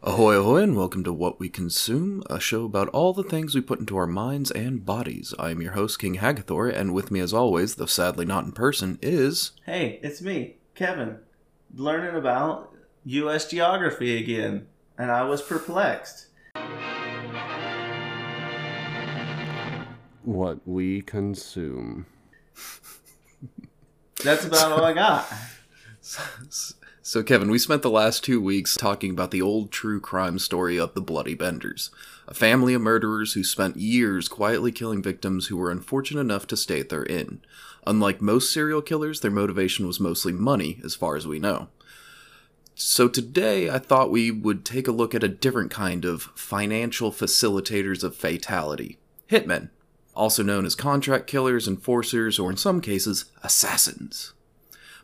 Ahoy, ahoy, and welcome to What We Consume, a show about all the things we put into our minds and bodies. I am your host, King Hagathor, and with me, as always, though sadly not in person, is. Hey, it's me, Kevin, learning about U.S. geography again, and I was perplexed. What we consume. That's about all I got. So, Kevin, we spent the last two weeks talking about the old true crime story of the Bloody Benders, a family of murderers who spent years quietly killing victims who were unfortunate enough to stay at their inn. Unlike most serial killers, their motivation was mostly money, as far as we know. So, today I thought we would take a look at a different kind of financial facilitators of fatality hitmen, also known as contract killers, enforcers, or in some cases, assassins.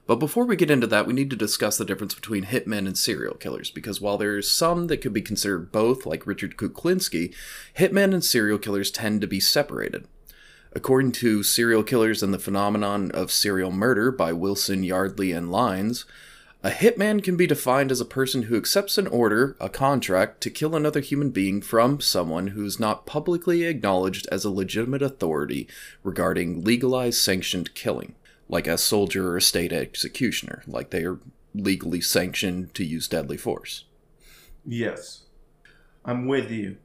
But before we get into that, we need to discuss the difference between hitmen and serial killers, because while there's some that could be considered both, like Richard Kuklinski, hitmen and serial killers tend to be separated. According to Serial Killers and the Phenomenon of Serial Murder by Wilson, Yardley, and Lyons, a hitman can be defined as a person who accepts an order, a contract, to kill another human being from someone who is not publicly acknowledged as a legitimate authority regarding legalized sanctioned killing like a soldier or a state executioner, like they are legally sanctioned to use deadly force. Yes. I'm with you.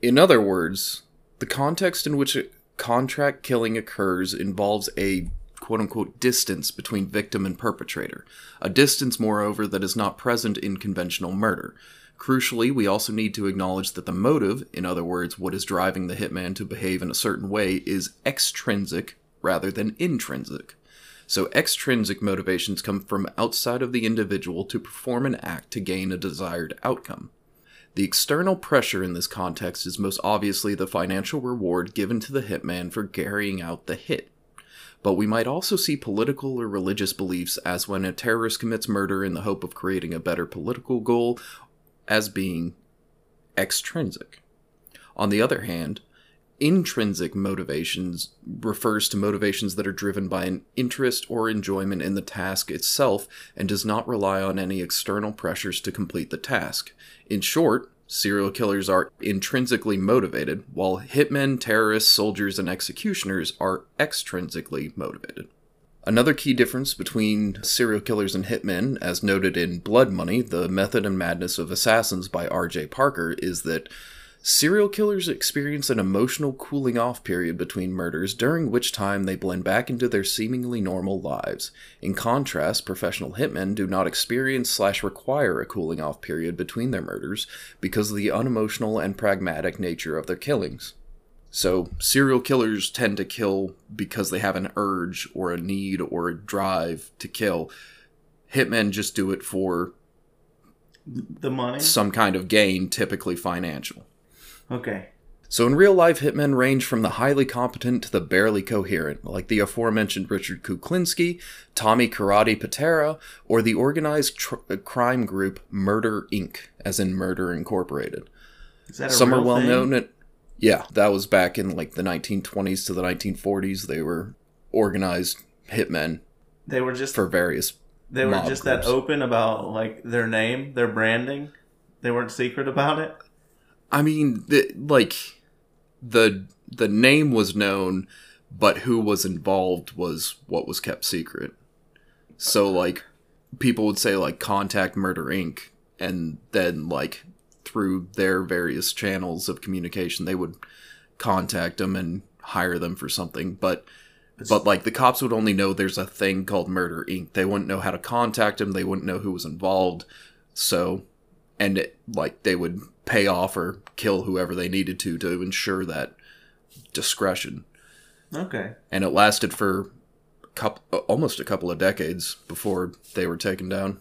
In other words, the context in which a contract killing occurs involves a quote unquote distance between victim and perpetrator, a distance, moreover, that is not present in conventional murder. Crucially, we also need to acknowledge that the motive, in other words, what is driving the hitman to behave in a certain way, is extrinsic rather than intrinsic. So, extrinsic motivations come from outside of the individual to perform an act to gain a desired outcome. The external pressure in this context is most obviously the financial reward given to the hitman for carrying out the hit. But we might also see political or religious beliefs as when a terrorist commits murder in the hope of creating a better political goal as being extrinsic. On the other hand, intrinsic motivations refers to motivations that are driven by an interest or enjoyment in the task itself and does not rely on any external pressures to complete the task. In short, serial killers are intrinsically motivated, while hitmen, terrorists, soldiers, and executioners are extrinsically motivated. Another key difference between serial killers and hitmen, as noted in Blood Money, The Method and Madness of Assassins by R.J. Parker, is that Serial killers experience an emotional cooling off period between murders, during which time they blend back into their seemingly normal lives. In contrast, professional hitmen do not experience slash require a cooling off period between their murders because of the unemotional and pragmatic nature of their killings. So, serial killers tend to kill because they have an urge or a need or a drive to kill. Hitmen just do it for The money? some kind of gain, typically financial. Okay. So in real life, hitmen range from the highly competent to the barely coherent, like the aforementioned Richard Kuklinski, Tommy Karate Pitera, or the organized tr- uh, crime group Murder Inc., as in Murder Incorporated. Is that a Some are well thing? known at yeah, that was back in like the 1920s to the 1940s. They were organized hitmen They were just for various. they were just groups. that open about like their name, their branding. They weren't secret about it. I mean, the, like the the name was known, but who was involved was what was kept secret. So like people would say like contact Murder Inc. and then like through their various channels of communication they would contact them and hire them for something, but but like the cops would only know there's a thing called Murder Inc. They wouldn't know how to contact him. They wouldn't know who was involved. So, and it, like they would pay off or kill whoever they needed to to ensure that discretion. Okay. And it lasted for couple, almost a couple of decades before they were taken down.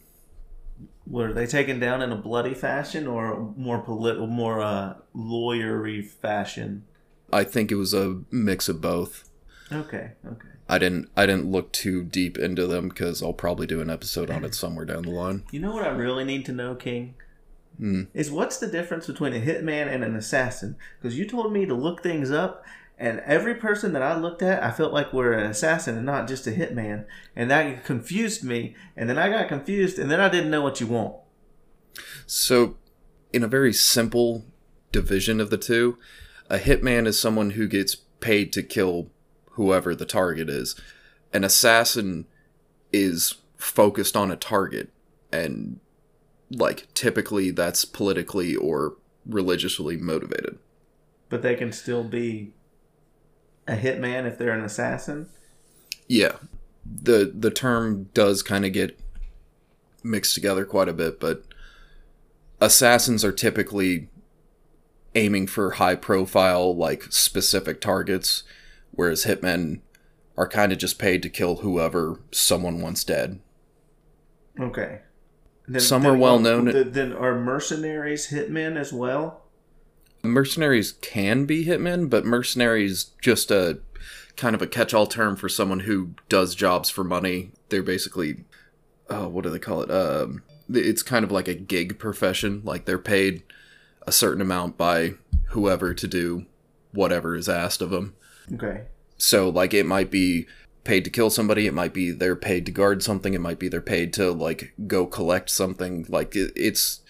Were they taken down in a bloody fashion or more political, more uh, lawyery fashion? I think it was a mix of both. Okay. Okay. I didn't I didn't look too deep into them because I'll probably do an episode on it somewhere down the line. You know what I really need to know, King? Hmm. Is what's the difference between a hitman and an assassin? Because you told me to look things up, and every person that I looked at, I felt like we're an assassin and not just a hitman, and that confused me. And then I got confused, and then I didn't know what you want. So in a very simple division of the two, a hitman is someone who gets paid to kill whoever the target is. An assassin is focused on a target and like typically that's politically or religiously motivated. But they can still be a hitman if they're an assassin. Yeah. The the term does kind of get mixed together quite a bit, but assassins are typically aiming for high profile like specific targets whereas hitmen are kind of just paid to kill whoever someone wants dead. Okay. Then, Some then are well known. th- Then are mercenaries hitmen as well? Mercenaries can be hitmen, but mercenaries just a kind of a catch-all term for someone who does jobs for money. They're basically, uh, what do they call it? Um, it's kind of like a gig profession. Like they're paid a certain amount by whoever to do whatever is asked of them. Okay. So like it might be paid to kill somebody, it might be they're paid to guard something, it might be they're paid to like go collect something. Like it, it's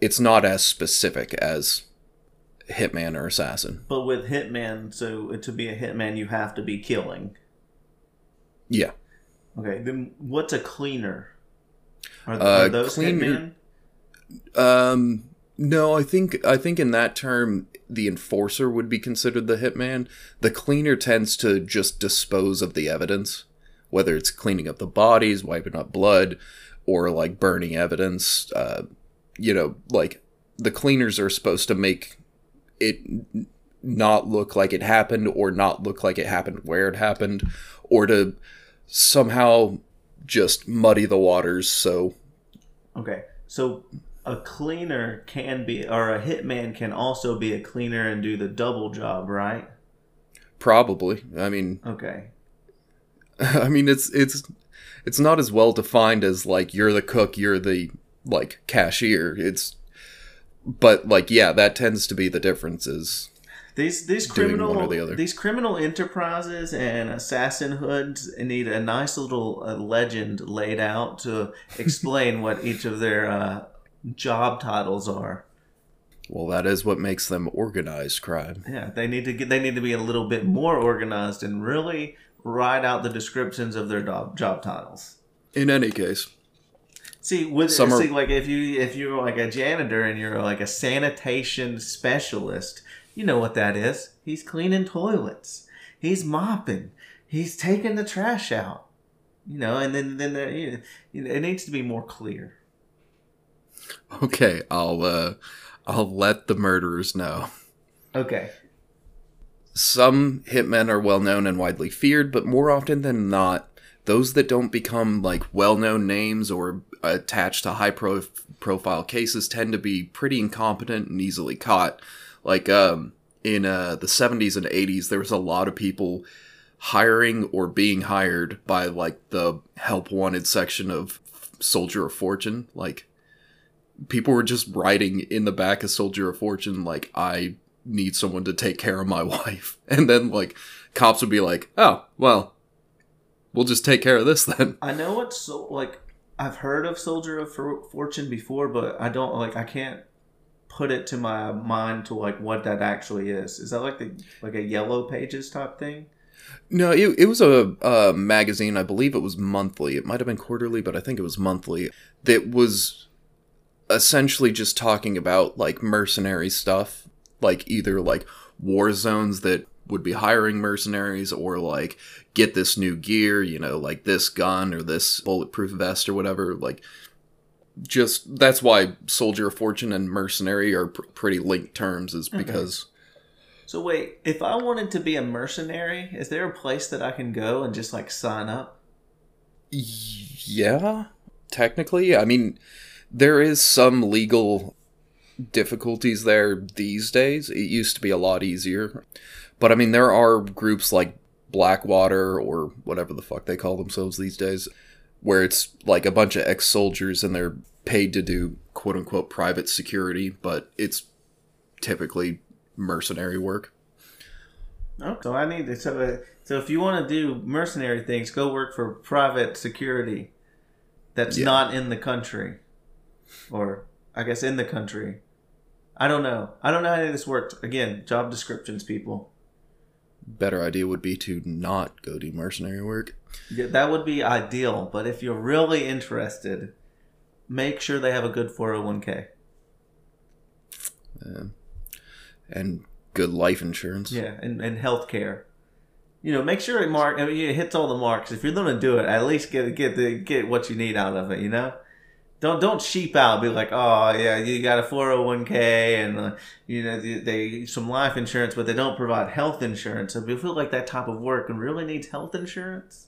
it's not as specific as hitman or assassin. But with hitman, so to be a hitman, you have to be killing. Yeah. Okay. Then what's a cleaner? Are, Uh, are those cleaner- hitmen? Um no, I think I think in that term the enforcer would be considered the hitman. The cleaner tends to just dispose of the evidence, whether it's cleaning up the bodies, wiping up blood, or like burning evidence. Uh, you know, like the cleaners are supposed to make it not look like it happened, or not look like it happened where it happened, or to somehow just muddy the waters. So Okay. So a cleaner can be, or a hitman can also be a cleaner and do the double job, right? probably, I mean, Okay. I mean, it's it's it's not as well defined as like you're the cook, you're the like cashier. It's but like yeah, that tends to be the differences. These these criminal the other. these criminal enterprises and assassin hoods need a nice little uh, legend laid out to explain what each of their uh, job titles are. Well, that is what makes them organized crime. Yeah, they need to get they need to be a little bit more organized and really write out the descriptions of their job job titles. In any case, See, with are- see, like if you if you're like a janitor and you're like a sanitation specialist, you know what that is. He's cleaning toilets. He's mopping. He's taking the trash out. You know, and then then there, you know, it needs to be more clear. okay, I'll uh I'll let the murderers know. Okay. Some hitmen are well known and widely feared, but more often than not, those that don't become like well known names or attached to high pro- profile cases tend to be pretty incompetent and easily caught. Like um, in uh, the 70s and 80s, there was a lot of people hiring or being hired by like the help wanted section of Soldier of Fortune. Like people were just writing in the back of Soldier of Fortune, like, I need someone to take care of my wife. And then, like, cops would be like, oh, well, we'll just take care of this then. I know it's so like I've heard of Soldier of For- Fortune before, but I don't like I can't put it to my mind to like what that actually is. Is that like the like a yellow pages type thing? No, it, it was a, a magazine. I believe it was monthly. It might have been quarterly, but I think it was monthly. That was essentially just talking about like mercenary stuff, like either like war zones that would be hiring mercenaries or like get this new gear, you know, like this gun or this bulletproof vest or whatever. Like, just that's why soldier of fortune and mercenary are pr- pretty linked terms, is because. So wait, if I wanted to be a mercenary, is there a place that I can go and just like sign up? Yeah, technically. I mean, there is some legal difficulties there these days. It used to be a lot easier. But I mean, there are groups like Blackwater or whatever the fuck they call themselves these days, where it's like a bunch of ex soldiers and they're paid to do quote unquote private security, but it's typically mercenary work. Oh, so I need to. So, uh, so if you want to do mercenary things, go work for private security. That's Yeah. not in the country, or I guess in the country. I don't know. I don't know how any of this worked. Again, job descriptions, people. Better idea would be to not go do mercenary work. Yeah, that would be ideal. But if you're really interested, make sure they have a good 401k. Um, and good life insurance. Yeah, and, and health care. You know, make sure it mark. I mean, it hits all the marks. If you're going to do it, at least get get the get what you need out of it. You know, don't don't sheep out. Be like, oh yeah, you got a four hundred one k and uh, you know they, they some life insurance, but they don't provide health insurance. So if you feel like that type of work and really needs health insurance,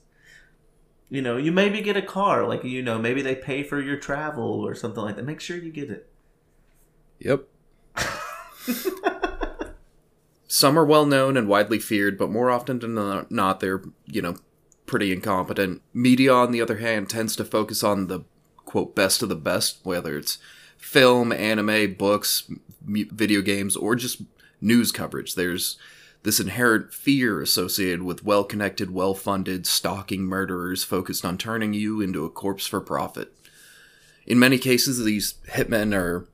you know, you maybe get a car. Like you know, maybe they pay for your travel or something like that. Make sure you get it. Yep. Some are well known and widely feared, but more often than not, they're, you know, pretty incompetent. Media, on the other hand, tends to focus on the, quote, best of the best, whether it's film, anime, books, video games, or just news coverage. There's this inherent fear associated with well connected, well funded, stalking murderers focused on turning you into a corpse for profit. In many cases, these hitmen are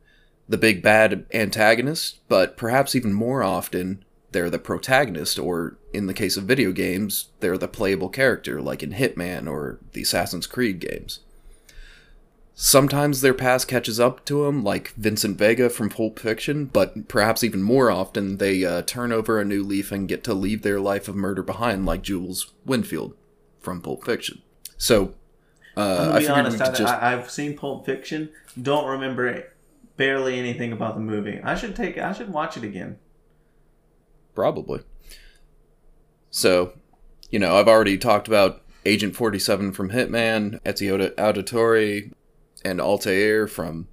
the big bad antagonist, but perhaps even more often, they're the protagonist, or in the case of video games, they're the playable character, like in Hitman or the Assassin's Creed games. Sometimes their past catches up to them, like Vincent Vega from Pulp Fiction, but perhaps even more often, they uh, turn over a new leaf and get to leave their life of murder behind, like Jules Winfield from Pulp Fiction. So, uh, I be honest. I, just I've seen Pulp Fiction. Don't remember barely anything about the movie. I should take. I should watch it again. Probably. So, you know, I've already talked about Agent 47 from Hitman, Ezio Auditore, and Altair from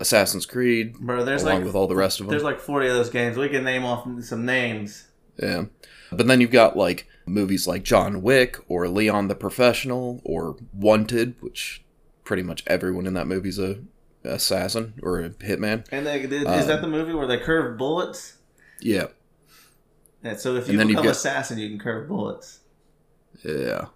Assassin's Creed, Bro, there's along like with all the rest of them. there's like 40 of those games. We can name off some names. Yeah. But then you've got like movies like John Wick or Leon the Professional or Wanted, which pretty much everyone in that movie's a assassin or a hitman. And they, is Um, that the movie where they curve bullets? Yeah. Yeah, so if you and become got- assassin, you can curve bullets. Yeah.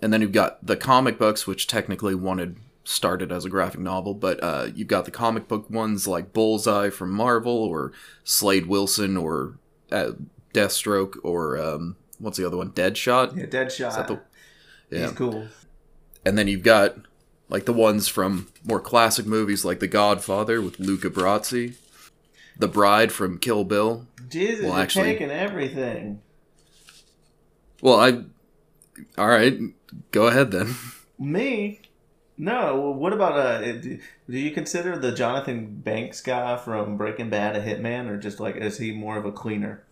And then you've got the comic books, which technically wanted started as a graphic novel, but uh, you've got the comic book ones like Bullseye from Marvel or Slade Wilson or uh, Deathstroke or um, what's the other one? Deadshot. Yeah, Deadshot. The- yeah. He's cool. And then you've got like the ones from more classic movies like The Godfather with Luca Brasi, The Bride from Kill Bill. Jesus, Well, you're actually- taking everything. Well, I. All right, go ahead then. Me? No. well, What about uh? Do do you consider the Jonathan Banks guy from Breaking Bad a hitman, or just like is he more of a cleaner?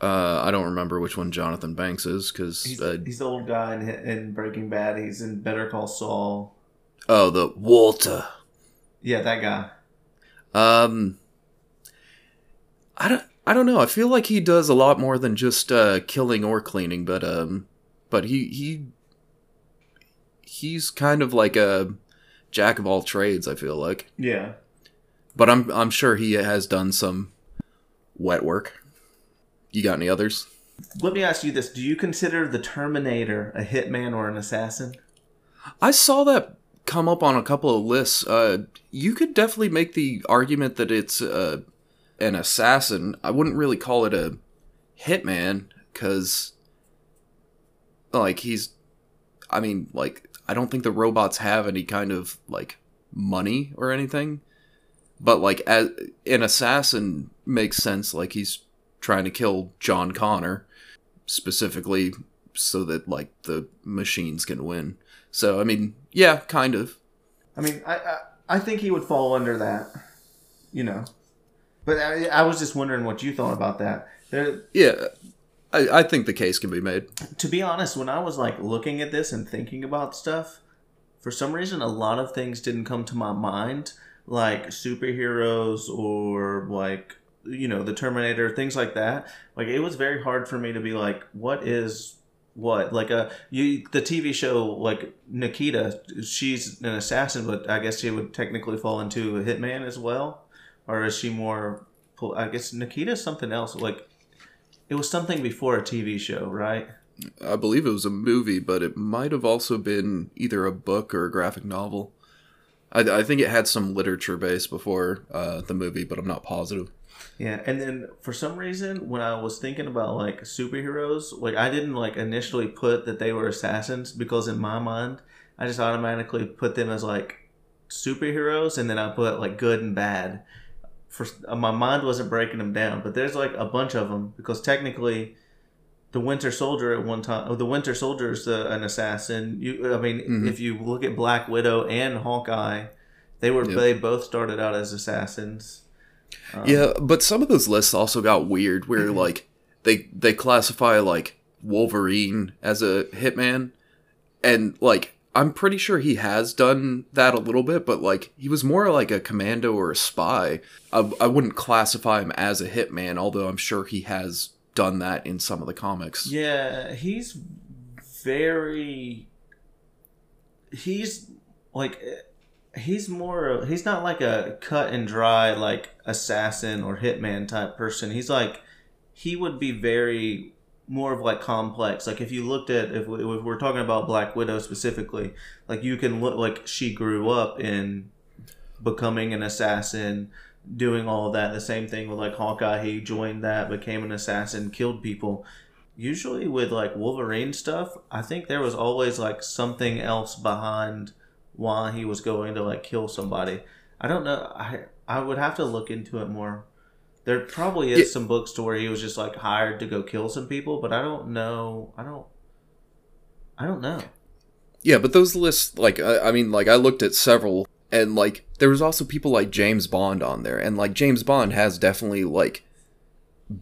Uh, I don't remember which one Jonathan Banks is because He's, uh, he's the old guy in, in Breaking Bad. He's in Better Call Saul. oh the Walter. Yeah, that guy. Um, I don't. I don't know. I feel like he does a lot more than just uh, killing or cleaning, but um, but he he he's kind of like a jack of all trades. I feel like, Yeah. but I'm I'm sure he has done some wet work. You got any others? Let me ask you this: Do you consider the Terminator a hitman or an assassin? I saw that come up on a couple of lists. Uh, you could definitely make the argument that it's uh, an assassin. I wouldn't really call it a hitman because, like, he's. I mean, like, I don't think the robots have any kind of like money or anything. But like, as an assassin makes sense. Like, he's trying to kill John Connor specifically so that like the machines can win. So I mean, yeah, kind of. I mean, I I, I think he would fall under that. You know, but I, I was just wondering what you thought about that. There, Yeah, I, I think the case can be made. to be honest, when I was like looking at this and thinking about stuff, for some reason, a lot of things didn't come to my mind, like superheroes or like you know the Terminator, things like that. Like it was very hard for me to be like, what is what like a you the TV show like Nikita, she's an assassin, but I guess she would technically fall into a hitman as well, or is she more? I guess Nikita's something else. Like it was something before a TV show, right? I believe it was a movie, but it might have also been either a book or a graphic novel. I, I think it had some literature base before uh, the movie, but I'm not positive. Yeah, and then for some reason, when I was thinking about like superheroes, like I didn't like initially put that they were assassins because in my mind, I just automatically put them as like superheroes, and then I put like good and bad. For uh, my mind wasn't breaking them down, but there's like a bunch of them because technically, the Winter Soldier at one time, oh, the Winter Soldier is the, an assassin. You, I mean, Mhm. if you look at Black Widow and Hawkeye, they were Yep. they both started out as assassins. Um, Yeah, but some of those lists also got weird where like they they classify like Wolverine as a hitman and like I'm pretty sure he has done that a little bit, but like he was more like a commando or a spy. I, I wouldn't classify him as a hitman, although I'm sure he has done that in some of the comics. Yeah, he's very. He's like, he's more. He's not like a cut and dry like assassin or hitman type person. He's like, he would be very more of like complex. Like if you looked at if, we, if we're talking about Black Widow specifically, like you can look like she grew up in becoming an assassin doing all that. The same thing with like Hawkeye, he joined that, became an assassin, killed people. Usually with like Wolverine stuff, I think there was always like something else behind why he was going to like kill somebody. I don't know. I I would have to look into it more. There probably is Yeah. some books to where he was just like hired to go kill some people, but I don't know. I don't. I don't know. Yeah, but those lists, like, I, I mean, like, I looked at several, and, like, there was also people like James Bond on there, and, like, James Bond has definitely, like,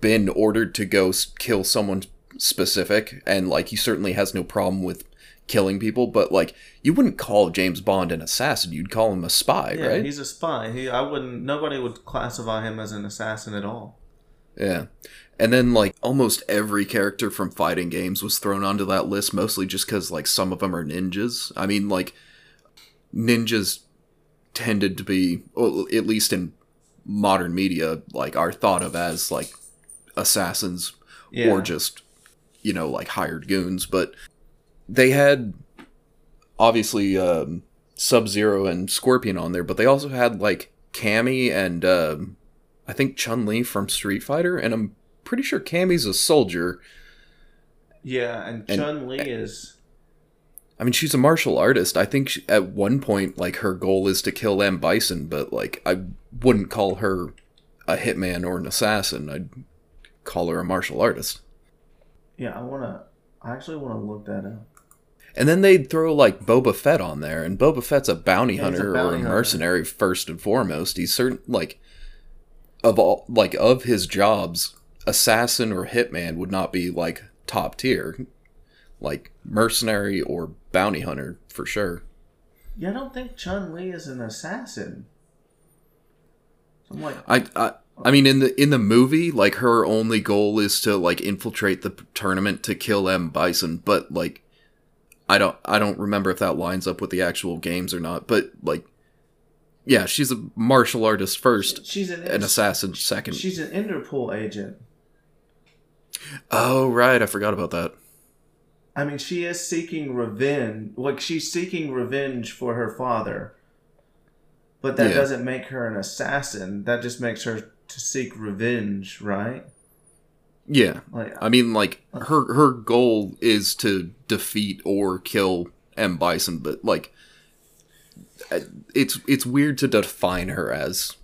been ordered to go kill someone specific, and, like, he certainly has no problem with killing people, but, like, you wouldn't call James Bond an assassin, you'd call him a spy, Yeah, right? he's a spy. He, I wouldn't. Nobody would classify him as an assassin at all. Yeah. And then, like, almost every character from fighting games was thrown onto that list, mostly just because, like, some of them are ninjas. I mean, like, ninjas tended to be, well, at least in modern media, like, are thought of as, like, assassins Yeah. or just, you know, like, hired goons. But they had, obviously, um, Sub Zero and Scorpion on there, but they also had, like, Cammy and, um, I think Chun Li from Street Fighter, and I'm pretty sure Cammy's a soldier. Yeah, and, And- Chun Li is. I mean, she's a martial artist. I think she, at one point, like, her goal is to kill M. Bison, but, like, I wouldn't call her a hitman or an assassin. I'd call her a martial artist. Yeah, I wanna. I actually want to look that up. And then they'd throw, like, Boba Fett on there, and Boba Fett's a bounty Yeah, he's a hunter or a hunter. mercenary first and foremost. He's certain, like, of all, like, of his jobs, assassin or hitman would not be, like, top tier. Like, mercenary or bounty hunter, for sure. Yeah, I don't think Chun Li is an assassin. I'm like, I, I I mean in the in the movie like her only goal is to like infiltrate the tournament to kill M Bison but like I don't I don't remember if that lines up with the actual games or not but like yeah she's a martial artist first she's an an assassin second She's an Interpol agent. oh right I forgot about that I mean, she is seeking revenge. Like she's seeking revenge for her father, but that Yeah. doesn't make her an assassin. That just makes her to seek revenge, right? Yeah Like, I mean like her her goal is to defeat or kill M Bison but like it's it's weird to define her as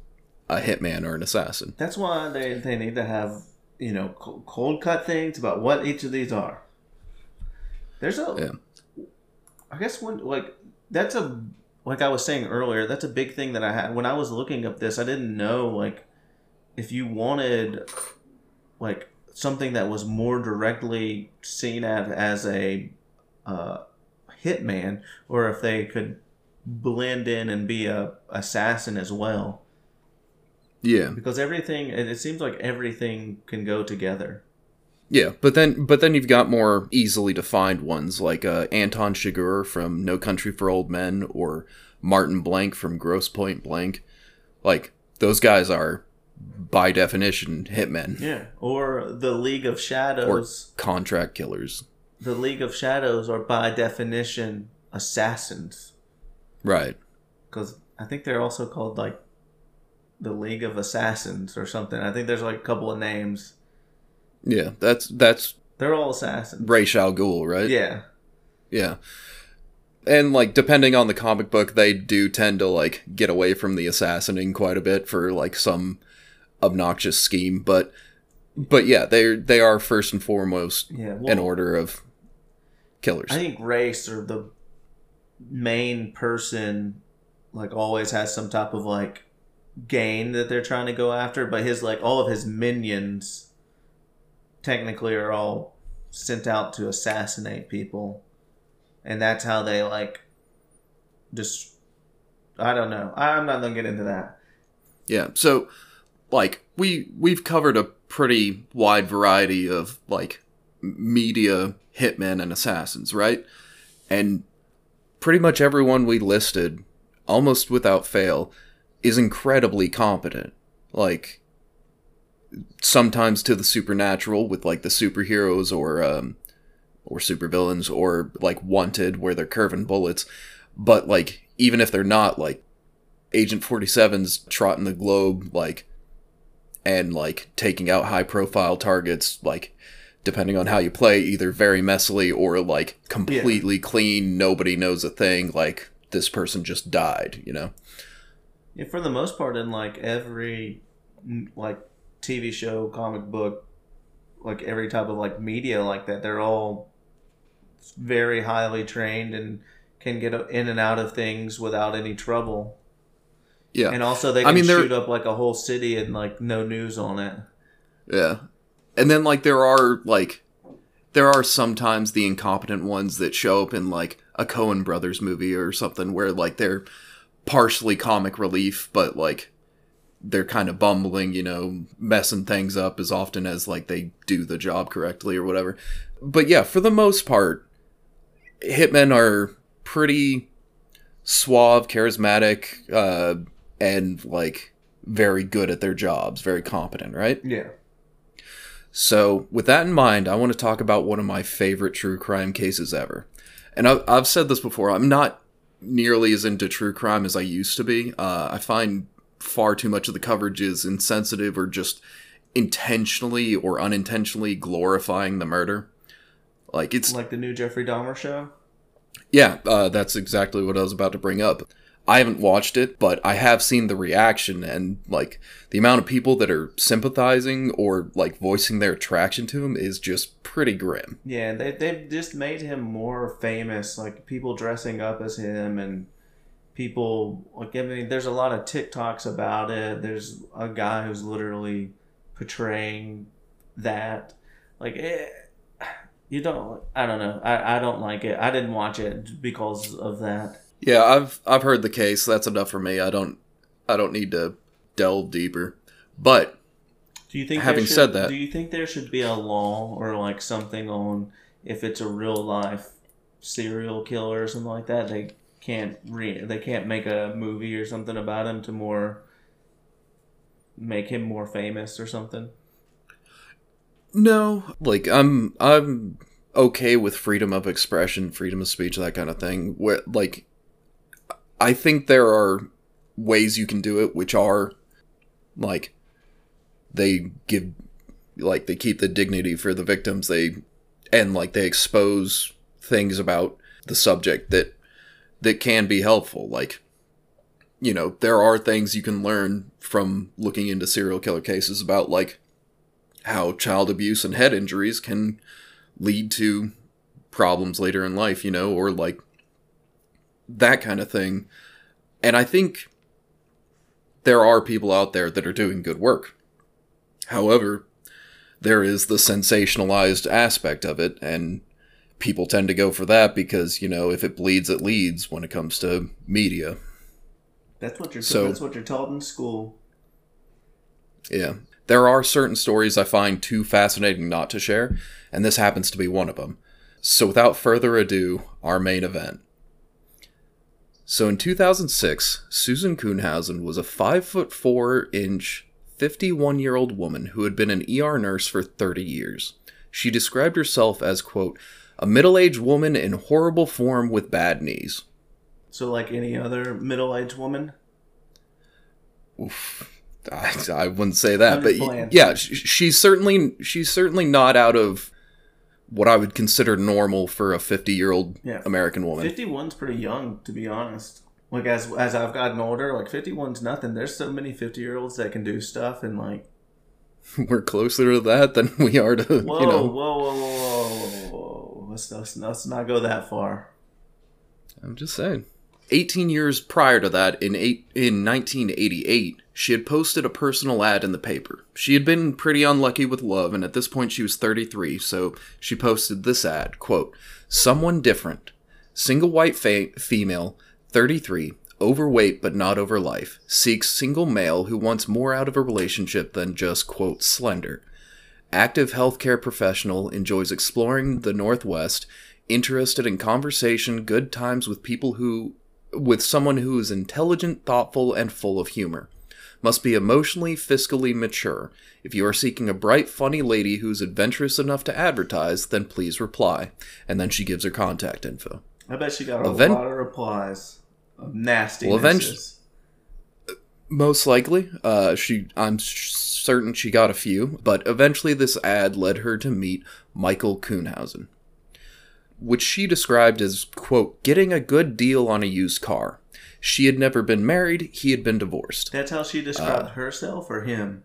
a hitman or an assassin That's why they, they need to have, you know, cold cut things about what each of these are. There's a, Yeah. I guess when, like, that's a, like I was saying earlier, that's a big thing that I had. When I was looking up this, I didn't know, like, if you wanted, like, something that was more directly seen at as a uh, hitman, or if they could blend in and be a assassin as well. Yeah. Because everything it, it seems like everything can go together. Yeah, but then but then you've got more easily defined ones like uh, Anton Chigurh from No Country for Old Men or Martin Blank from Grosse Pointe Blank. Like those guys are by definition hitmen yeah or the league of Shadows. or contract killers. the league of shadows are by definition assassins Right. because I think they're also called like the League of Assassins or something. I think there's like a couple of names. Yeah, that's that's They're all assassins. Ra's al Ghul, right? Yeah. Yeah. And like depending on the comic book, they do tend to like get away from the assassinating quite a bit for like some obnoxious scheme, but but yeah, they they are first and foremost Yeah. an order of killers. I think Ra's or the main person like always has some type of like gain that they're trying to go after, but his like all of his minions technically are all sent out to assassinate people. And that's how they like just I don't know. I'm not gonna get into that. Yeah. So like we we've covered a pretty wide variety of like media hitmen and assassins, right? And pretty much everyone we listed almost without fail is incredibly competent. Like sometimes to the supernatural with like the superheroes or um or supervillains or like wanted where they're curving bullets but like even if they're not like agent 47's trotting the globe like and like taking out high profile targets like depending on how you play either very messily or like completely clean nobody knows a thing like this person just died you know Yeah, for the most part, in like every like TV show, comic book, like every type of like media like that, they're all very highly trained and can get in and out of things without any trouble. Yeah And also, they I can mean, shoot up like a whole city and like no news on it. Yeah. And then like there are like there are sometimes the incompetent ones that show up in like a Coen brothers movie or something where like they're partially comic relief but like they're kind of bumbling, you know, messing things up as often as like they do the job correctly or whatever. But yeah, for the most part hitmen are pretty suave, charismatic, uh and like very good at their jobs, very competent, right? Yeah. So, with that in mind, I want to talk about one of my favorite true crime cases ever. And I've, I've said this before, I'm not nearly as into true crime as I used to be. Uh, I find far too much of the coverage is insensitive or just intentionally or unintentionally glorifying the murder. Like, it's Like the new Jeffrey Dahmer show. yeah, uh, that's exactly what I was about to bring up. I haven't watched it, but I have seen the reaction and like the amount of people that are sympathizing or like voicing their attraction to him is just pretty grim. Yeah, they they've just made him more famous. Like people dressing up as him and people like I mean, there's a lot of TikToks about it. There's a guy who's literally portraying that. Like it, you don't. I don't know. I I don't like it. I didn't watch it because of that. Yeah, I've I've heard the case. That's enough for me. I don't I don't need to delve deeper. But Do you think? Having should, said that- do you think there should be a law or like something on if it's a real life serial killer or something like that? They can't re they can't make a movie or something about him to more make him more famous or something. no, like I'm I'm okay with freedom of expression, freedom of speech, that kind of thing. Where like I think there are ways you can do it which are like they give like they keep the dignity for the victims. They and like they expose things about the subject that that can be helpful. Like you know there are things you can learn from looking into serial killer cases about like how child abuse and head injuries can lead to problems later in life you know or like that kind of thing. And i think there are people out there that are doing good work. However there is the sensationalized aspect of it and people tend to go for that because you know if it bleeds it leads when it comes to media. That's what you're So- that's what you're taught in school. yeah. There are certain stories i find too fascinating not to share and this happens to be one of them so without further ado our main event so in 2006 susan kuhnhausen was a 5 foot 4 inch 51 year old woman who had been an er nurse for 30 years she described herself as quote a middle-aged woman in horrible form with bad knees So like any other middle aged woman. I, I wouldn't say that, but playing. yeah, sh- she's certainly she's certainly not out of what I would consider normal for a 50 year old Yeah. American woman. 51's pretty young, to be honest. Like as as I've gotten older, like 51's nothing. There's so many 50 year olds that can do stuff and like We're closer to that than we are to whoa, you know. whoa, whoa, whoa, whoa, whoa. Let's, let's let's not go that far. I'm just saying. 18 years prior to that, in eight, in 1988, she had posted a personal ad in the paper. She had been pretty unlucky with love, and at this point she was 33, so she posted this ad, quote, Someone different. Single white fa- female, 33, overweight but not over life, seeks single male who wants more out of a relationship than just, quote, slender. Active healthcare professional enjoys exploring the Northwest, interested in conversation, good times with people who with someone who is intelligent, thoughtful, and full of humor. Must be emotionally, fiscally mature. If you are seeking a bright, funny lady who's adventurous enough to advertise, then please reply. And then she gives her contact info. I bet she got a lot of replies of nasty. Well, eventu- Most likely, uh, she I'm sh- certain she got a few, but eventually this ad led her to meet Michael Kuhnhausen, which she described as quote getting a good deal on a used car. She had never been married; he had been divorced. That's how she Uh, described herself or him.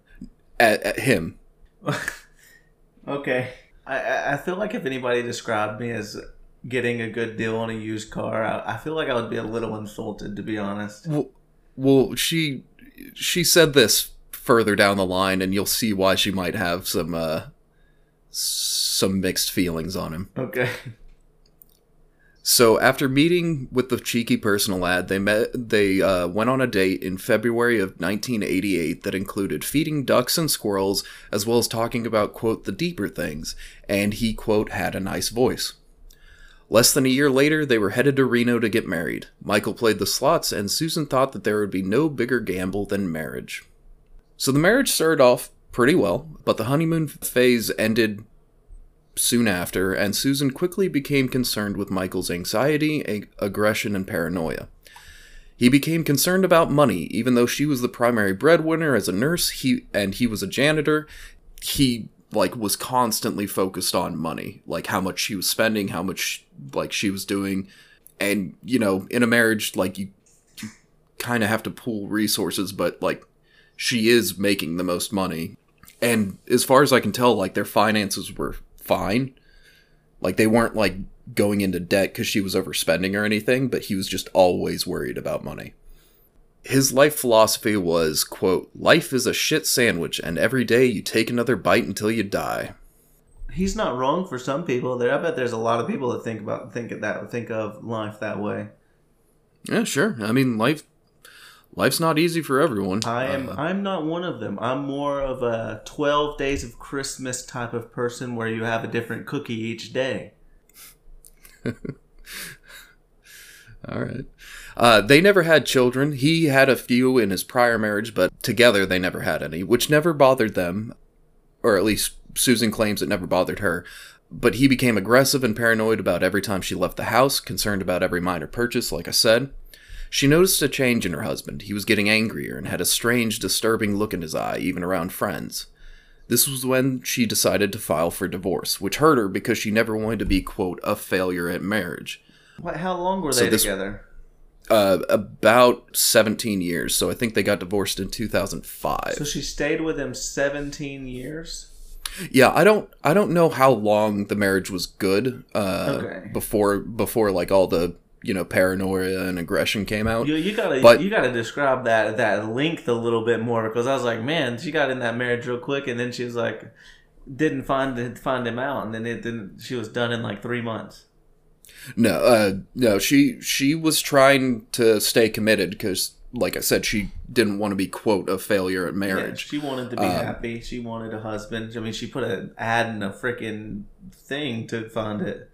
At, at him, Okay. I- I, I feel like if anybody described me as getting a good deal on a used car, I, I feel like I would be a little insulted, to be honest. well, well, she she said this further down the line, and you'll see why she might have some uh, some mixed feelings on him. Okay. So after meeting with the cheeky personal ad, they met. They uh, went on a date in February of 1988 that included feeding ducks and squirrels, as well as talking about quote the deeper things. And he quote had a nice voice. Less than a year later, they were headed to Reno to get married. Michael played the slots, and Susan thought that there would be no bigger gamble than marriage. So the marriage started off pretty well, but the honeymoon phase ended soon after, and Susan quickly became concerned with Michael's anxiety, ag- aggression, and paranoia. He became concerned about money, even though she was the primary breadwinner as a nurse, he and he was a janitor. He like was constantly focused on money, like how much she was spending, how much like she was doing, and you know, in a marriage, like you, you kind of have to pool resources, but like she is making the most money, and as far as I can tell, like their finances were fine. Like they weren't like going into debt because she was overspending or anything, but he was just always worried about money. His life philosophy was, quote, life is a shit sandwich and every day you take another bite until you die. He's not wrong for some people. There, I bet there's a lot of people that think about think of that think of life that way. Yeah, sure. I mean, life life's not easy for everyone. I am. Uh, I'm not one of them. I'm more of a Twelve Days of Christmas type of person, where you have a different cookie each day. All right. Uh, they never had children. He had a few in his prior marriage, but together they never had any, which never bothered them, or at least Susan claims it never bothered her. But he became aggressive and paranoid about every time she left the house, concerned about every minor purchase, like I said. She noticed a change in her husband. He was getting angrier and had a strange, disturbing look in his eye, even around friends. This was when she decided to file for divorce, which hurt her because she never wanted to be, quote, a failure at marriage. What? How long were So they this- together? Uh, about 17 years, so I think they got divorced in 2005. So she stayed with him 17 years. yeah, I don't I don't know how long the marriage was good uh Okay. before before like all the, you know, paranoia and aggression came out. You, you gotta But- you gotta describe that that length a little bit more because I was like, man, she got in that marriage real quick, and then she was like, didn't find find him out, and then it didn't. She was done in like three months. No, uh no, she she was trying to stay committed cuz like I said she didn't want to be quote a failure at Yeah, marriage. she wanted to be Um, happy. She wanted a husband. I mean, she put an ad in a freaking thing to find it.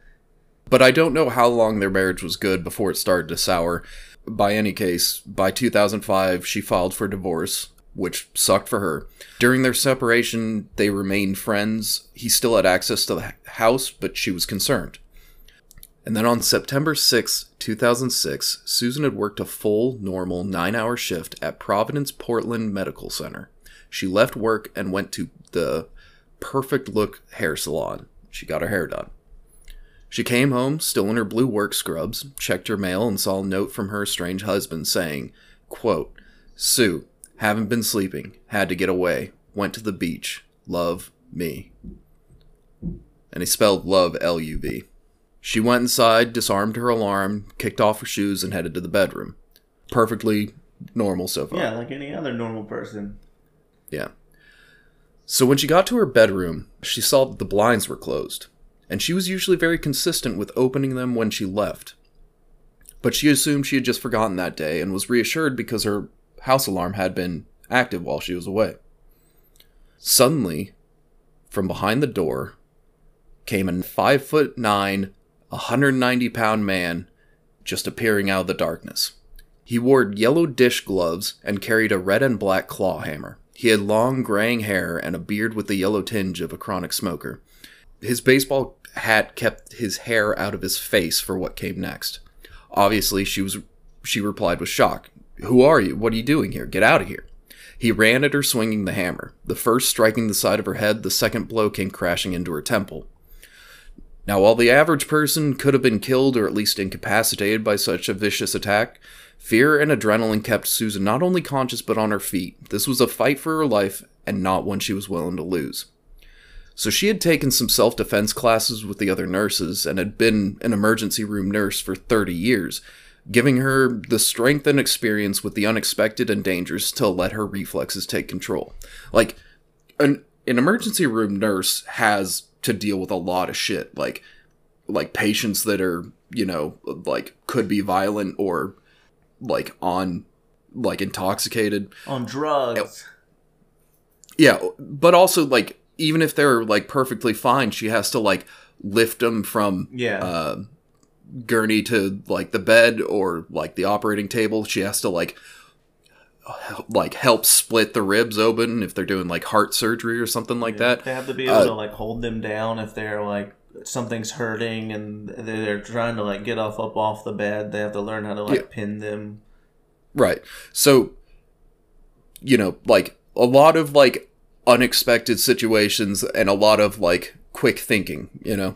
But I don't know how long their marriage was good before it started to sour. By any case, by 2005, she filed for divorce, which sucked for her. During their separation, they remained friends. He still had access to the house, but she was concerned. And then on September 6, 2006, Susan had worked a full, normal nine hour shift at Providence Portland Medical Center. She left work and went to the Perfect Look hair salon. She got her hair done. She came home, still in her blue work scrubs, checked her mail, and saw a note from her estranged husband saying, quote, Sue, haven't been sleeping, had to get away, went to the beach, love, me. And he spelled love L U V. She went inside, disarmed her alarm, kicked off her shoes, and headed to the bedroom. Perfectly normal so far. Yeah, like any other normal person. Yeah. So when she got to her bedroom, she saw that the blinds were closed, and she was usually very consistent with opening them when she left. But she assumed she had just forgotten that day and was reassured because her house alarm had been active while she was away. Suddenly, from behind the door, came a five foot nine, 190 pound man just appearing out of the darkness. He wore yellow dish gloves and carried a red and black claw hammer. He had long graying hair and a beard with the yellow tinge of a chronic smoker. His baseball hat kept his hair out of his face for what came next. Obviously, she was she replied with shock. "Who are you? What are you doing here? Get out of here." He ran at her swinging the hammer. The first striking the side of her head, the second blow came crashing into her temple. Now, while the average person could have been killed or at least incapacitated by such a vicious attack, fear and adrenaline kept Susan not only conscious but on her feet. This was a fight for her life and not one she was willing to lose. So she had taken some self defense classes with the other nurses and had been an emergency room nurse for 30 years, giving her the strength and experience with the unexpected and dangerous to let her reflexes take control. Like, an, an emergency room nurse has to deal with a lot of shit, like, like patients that are, you know, like could be violent or like on, like intoxicated. On drugs. Yeah, but also like even if they're like perfectly fine, she has to like lift them from Yeah. uh, gurney to like the bed or like the operating table. She has to like like help split the ribs open if they're doing like heart surgery or something like that. They have to be able Uh, to like hold them down if they're like something's hurting and they're trying to like get off up off the bed. They have to learn how to like Yeah. pin them. Right. So, you know, like a lot of like unexpected situations and a lot of like quick thinking, you know.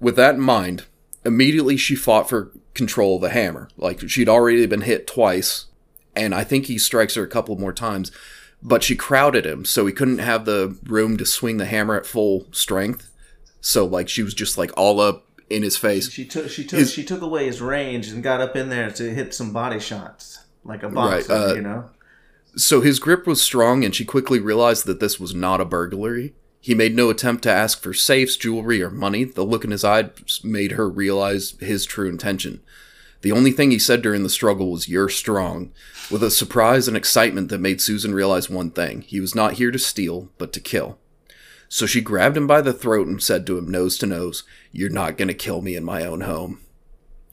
With that in mind, immediately she fought for control of the hammer. Like she'd already been hit twice, and I think he strikes her a couple more times, but she crowded him so he couldn't have the room to swing the hammer at full strength. So like she was just like all up in his face. She took she took His- she took away his range and got up in there to hit some body shots like a Right, boxer, uh, you know. So his grip was strong, and she quickly realized that this was not a burglary. He made no attempt to ask for safes, jewelry, or money. The look in his eyes made her realize his true intention. The only thing he said during the struggle was, You're strong, with a surprise and excitement that made Susan realize one thing he was not here to steal, but to kill. So she grabbed him by the throat and said to him, nose to nose, You're not going to kill me in my own home.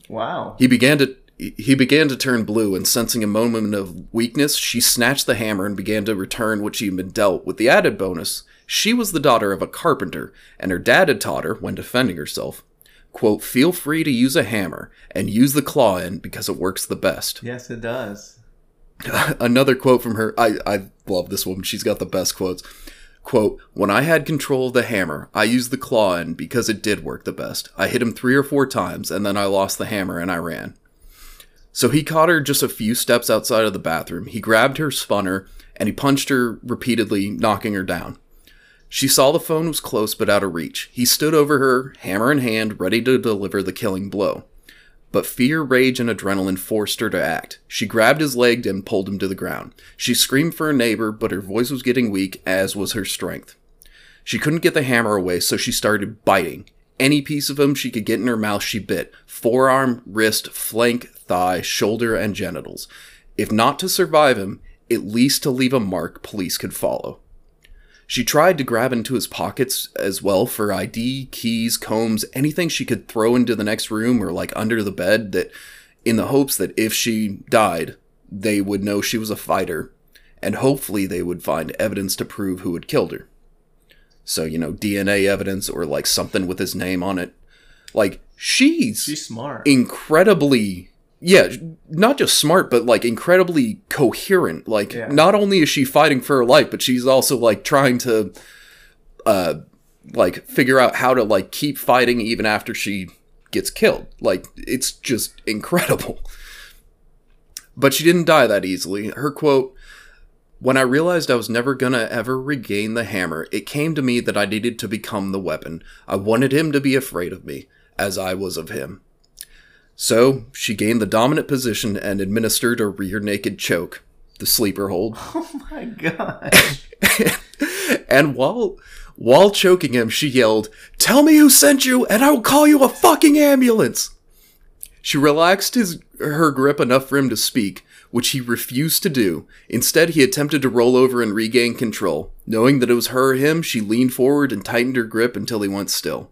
Wow. He began to he began to turn blue, and sensing a moment of weakness, she snatched the hammer and began to return what she had been dealt, with the added bonus she was the daughter of a carpenter, and her dad had taught her, when defending herself, quote, feel free to use a hammer, and use the claw end because it works the best. Yes, it does. Another quote from her, I, I love this woman, she's got the best quotes. Quote, when I had control of the hammer, I used the claw end because it did work the best. I hit him three or four times, and then I lost the hammer and I ran. So he caught her just a few steps outside of the bathroom. He grabbed her, spun her, and he punched her repeatedly, knocking her down. She saw the phone was close but out of reach. He stood over her, hammer in hand, ready to deliver the killing blow. But fear, rage, and adrenaline forced her to act. She grabbed his leg and pulled him to the ground. She screamed for a neighbor, but her voice was getting weak, as was her strength. She couldn't get the hammer away, so she started biting. Any piece of him she could get in her mouth, she bit forearm, wrist, flank, thigh, shoulder, and genitals. If not to survive him, at least to leave a mark police could follow. She tried to grab into his pockets as well for ID, keys, combs, anything she could throw into the next room or like under the bed that in the hopes that if she died, they would know she was a fighter and hopefully they would find evidence to prove who had killed her. So, you know, DNA evidence or like something with his name on it. Like she's She's smart. incredibly yeah not just smart but like incredibly coherent like Yeah. not only is she fighting for her life but she's also like trying to uh like figure out how to like keep fighting even after she gets killed like it's just incredible but she didn't die that easily her quote when I realized I was never gonna ever regain the hammer, it came to me that I needed to become the weapon. I wanted him to be afraid of me, as I was of him. So, she gained the dominant position and administered a rear naked choke, the sleeper hold. oh my god. and while while choking him, she yelled, "Tell me who sent you, and I will call you a fucking ambulance." She relaxed his her grip enough for him to speak, which he refused to do. Instead, he attempted to roll over and regain control. Knowing that it was her or him, she leaned forward and tightened her grip until he went still.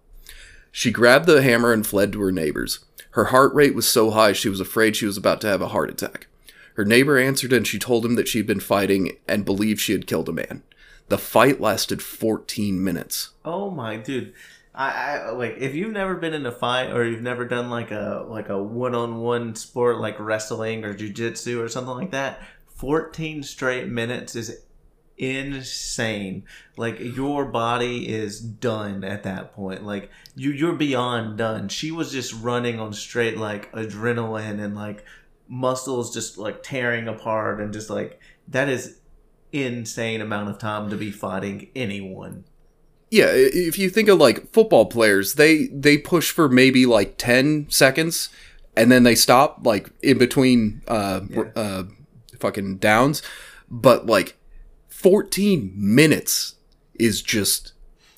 She grabbed the hammer and fled to her neighbors. Her heart rate was so high she was afraid she was about to have a heart attack. Her neighbor answered and she told him that she'd been fighting and believed she had killed a man. The fight lasted 14 minutes. Oh my dude. I, I like if you've never been in a fight or you've never done like a like a one on one sport like wrestling or jujitsu or something like that, fourteen straight minutes is insane. Like your body is done at that point. Like you you're beyond done. She was just running on straight like adrenaline and like muscles just like tearing apart and just like that is insane amount of time to be fighting anyone. Yeah, if you think of like football players, they they push for maybe like 10 seconds and then they stop like in between uh Yeah. uh fucking downs, but like 14 minutes is just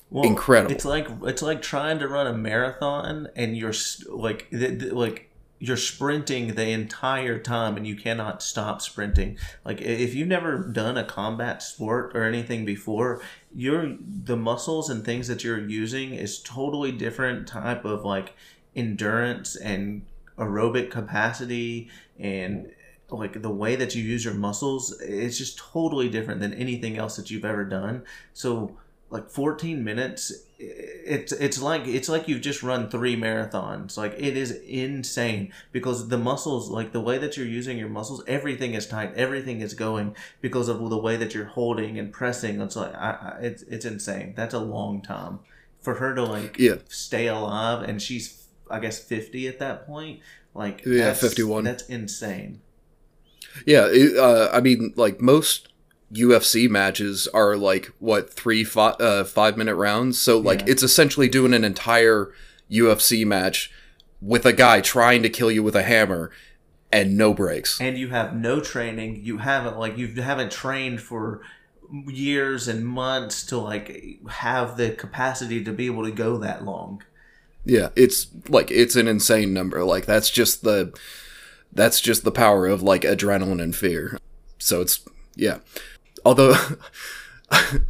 Well, Incredible. It's like it's like trying to run a marathon and you're like like you're sprinting the entire time and you cannot stop sprinting. Like if you've never done a combat sport or anything before, you're the muscles and things that you're using is totally different type of like endurance and aerobic capacity and like the way that you use your muscles it's just totally different than anything else that you've ever done. So like 14 minutes it's it's like it's like you've just run three marathons. Like it is insane because the muscles like the way that you're using your muscles everything is tight everything is going because of the way that you're holding and pressing. It's like I, I, it's it's insane. That's a long time for her to like Yeah. stay alive and she's i guess 50 at that point. Like Yeah, that's- 51. that's insane Yeah, it, uh, I mean, like most UFC matches are like what three fi- uh, five minute rounds. So like Yeah. it's essentially doing an entire UFC match with a guy trying to kill you with a hammer and no breaks. and you have no training you haven't like you haven't trained for years and months to like have the capacity to be able to go that long Yeah, it's like it's an insane number. Like that's just the that's just the power of like adrenaline and fear. So it's yeah. Although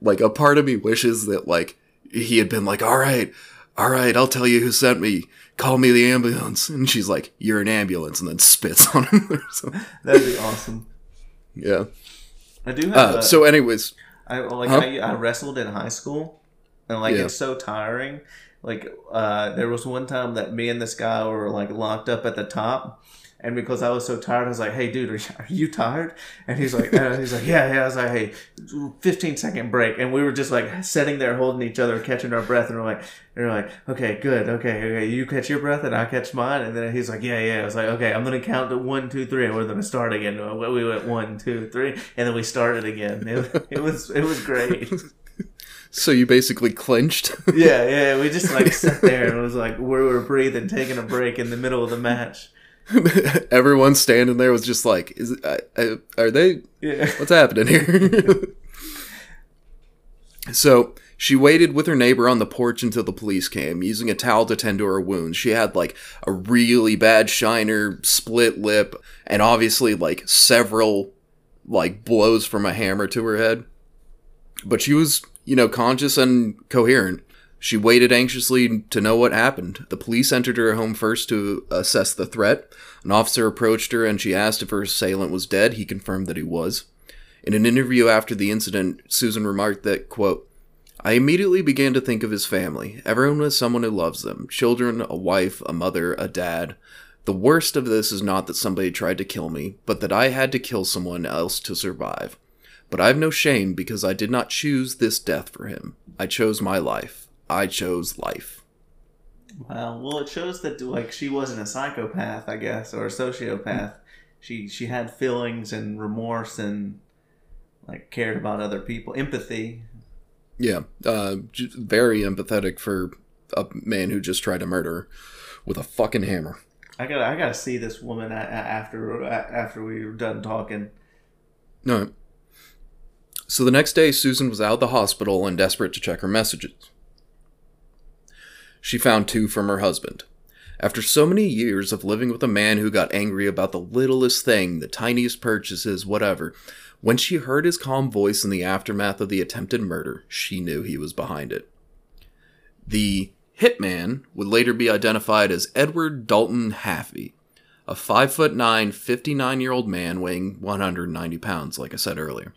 like a part of me wishes that like he had been like, "All right. All right, I'll tell you who sent me. Call me the ambulance." And she's like, "You're an ambulance." And then spits on him or something. that'd be awesome Yeah. i do have Uh, a, so anyways, I like Huh? I, I wrestled in high school, and like Yeah. it's so tiring. Like uh, there was one time that me and this guy were like locked up at the top, and because I was so tired, I was like, "Hey, dude, are you, tired?" And he's like, uh, "He's like, yeah, yeah." I was like, "Hey, 15 second break," and we were just like sitting there holding each other, catching our breath, and we're like, and we're like, "Okay, good, okay, okay." You catch your breath, and I catch mine, and then he's like, "Yeah, yeah." I was like, "Okay, I'm gonna count to one, two, three, and we're gonna start again." We went one, two, three, and then we started again. It, it was it was great. so you basically clinched. yeah, yeah. We just like sat there and it was like we were breathing, taking a break in the middle of the match. Everyone standing there was just like, "Is uh, uh, are they Yeah. What's happening here? so she waited with her neighbor on the porch until the police came, using a towel to tend to her wounds. She had like a really bad shiner, split lip, and obviously like several like blows from a hammer to her head. But she was, you know, conscious and coherent. She waited anxiously to know what happened. The police entered her home first to assess the threat. An officer approached her and she asked if her assailant was dead. He confirmed that he was. In an interview after the incident, Susan remarked that, quote, I immediately began to think of his family. Everyone has someone who loves them children, a wife, a mother, a dad. The worst of this is not that somebody tried to kill me, but that I had to kill someone else to survive. But I have no shame because I did not choose this death for him. I chose my life. I chose life. Wow. Well, it shows that like she wasn't a psychopath, I guess, or a sociopath. She she had feelings and remorse and like cared about other people, empathy. Yeah, uh, very empathetic for a man who just tried to murder her with a fucking hammer. I gotta I gotta see this woman after after we were done talking. No. So the next day, Susan was out of the hospital and desperate to check her messages. She found two from her husband. After so many years of living with a man who got angry about the littlest thing, the tiniest purchases, whatever, when she heard his calm voice in the aftermath of the attempted murder, she knew he was behind it. The hitman would later be identified as Edward Dalton Haffey, a 5 foot 9, 59 year old man weighing 190 pounds, like I said earlier.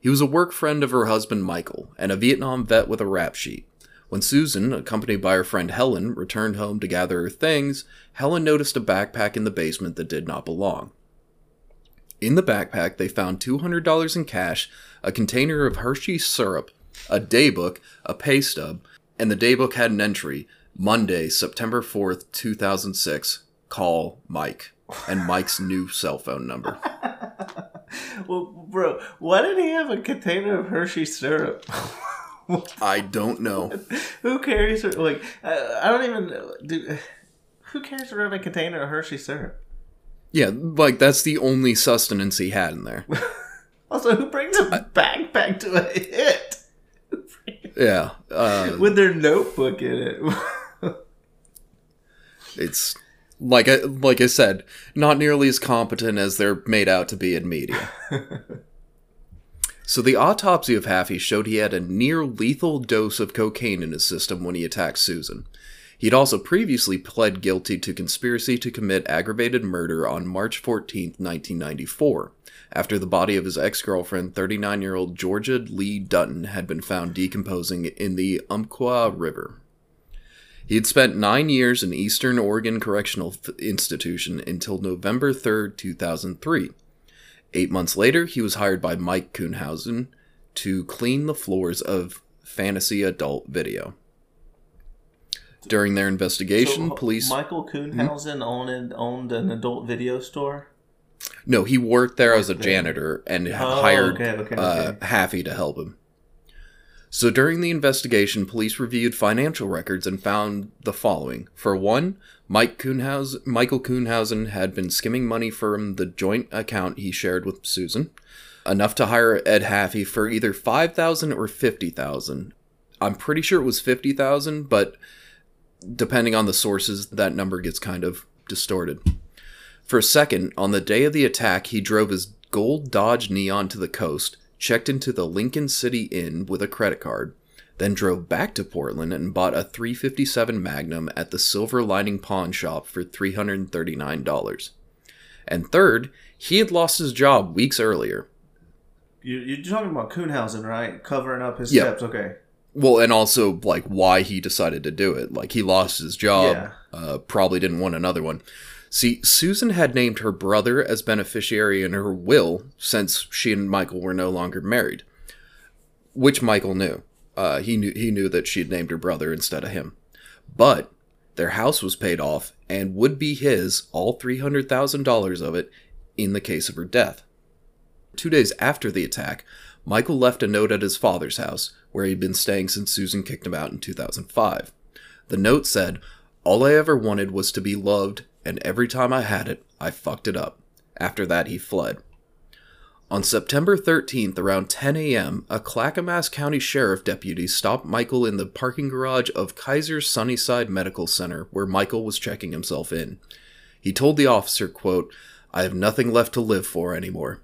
He was a work friend of her husband Michael and a Vietnam vet with a rap sheet. When Susan, accompanied by her friend Helen, returned home to gather her things, Helen noticed a backpack in the basement that did not belong. In the backpack, they found $200 in cash, a container of Hershey syrup, a daybook, a pay stub, and the daybook had an entry Monday, September 4th, 2006. Call Mike. And Mike's new cell phone number. Well, bro, why did he have a container of Hershey syrup? I don't know. who carries her? Like, I, I don't even. Do, who carries around a container of Hershey syrup? Yeah, like that's the only sustenance he had in there. Also, who brings a backpack to a hit Yeah, uh, with their notebook in it? it's like I, like I said, not nearly as competent as they're made out to be in media. so the autopsy of Haffey showed he had a near lethal dose of cocaine in his system when he attacked Susan. He'd also previously pled guilty to conspiracy to commit aggravated murder on March 14, 1994, after the body of his ex girlfriend, 39 year old Georgia Lee Dutton, had been found decomposing in the Umpqua River. He had spent nine years in Eastern Oregon Correctional Institution until November 3rd, 2003. Eight months later, he was hired by Mike Kuhnhausen to clean the floors of Fantasy Adult Video. During their investigation, So, police. Michael Kuhnhausen owned owned an adult video store. no, he worked there as a janitor and Oh, hired okay, okay, uh, okay. Haffey to help him. So during the investigation, police reviewed financial records and found the following. For one, Mike Michael Kuhnhausen had been skimming money from the joint account he shared with Susan, enough to hire Ed Haffey for either five thousand or fifty thousand. I'm pretty sure it was fifty thousand, but depending on the sources, that number gets kind of distorted. For a second, on the day of the attack, he drove his gold Dodge Neon to the coast, checked into the Lincoln City Inn with a credit card, then drove back to Portland and bought a 357 Magnum at the Silver Lining Pawn Shop for $339. And third, he had lost his job weeks earlier. You, you're talking about Kuhnhausen, right? Covering up his Yeah. steps. Okay. Well, and also like why he decided to do it. Like he lost his job, Yeah. uh, probably didn't want another one. See, Susan had named her brother as beneficiary in her will since she and Michael were no longer married, which Michael knew. Uh, he knew he knew that she had named her brother instead of him, but their house was paid off and would be his, all three hundred thousand dollars of it, in the case of her death. Two days after the attack, Michael left a note at his father's house, where he'd been staying since Susan kicked him out in 2005. The note said, All I ever wanted was to be loved, and every time I had it, I fucked it up. After that, he fled. On September 13th, around 10 a.m., a Clackamas County Sheriff deputy stopped Michael in the parking garage of Kaiser Sunnyside Medical Center, where Michael was checking himself in. He told the officer, quote, I have nothing left to live for anymore.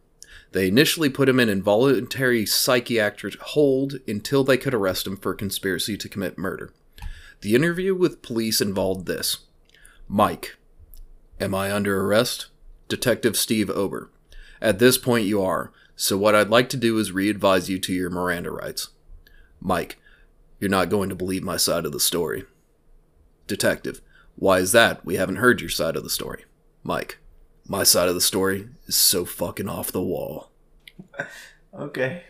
They initially put him in involuntary psychiatric hold until they could arrest him for conspiracy to commit murder. The interview with police involved this Mike, am I under arrest? Detective Steve Ober. At this point, you are, so what I'd like to do is re advise you to your Miranda rights. Mike, You're not going to believe my side of the story. Detective, why is that? We haven't heard your side of the story. Mike, my side of the story is so fucking off the wall. Okay.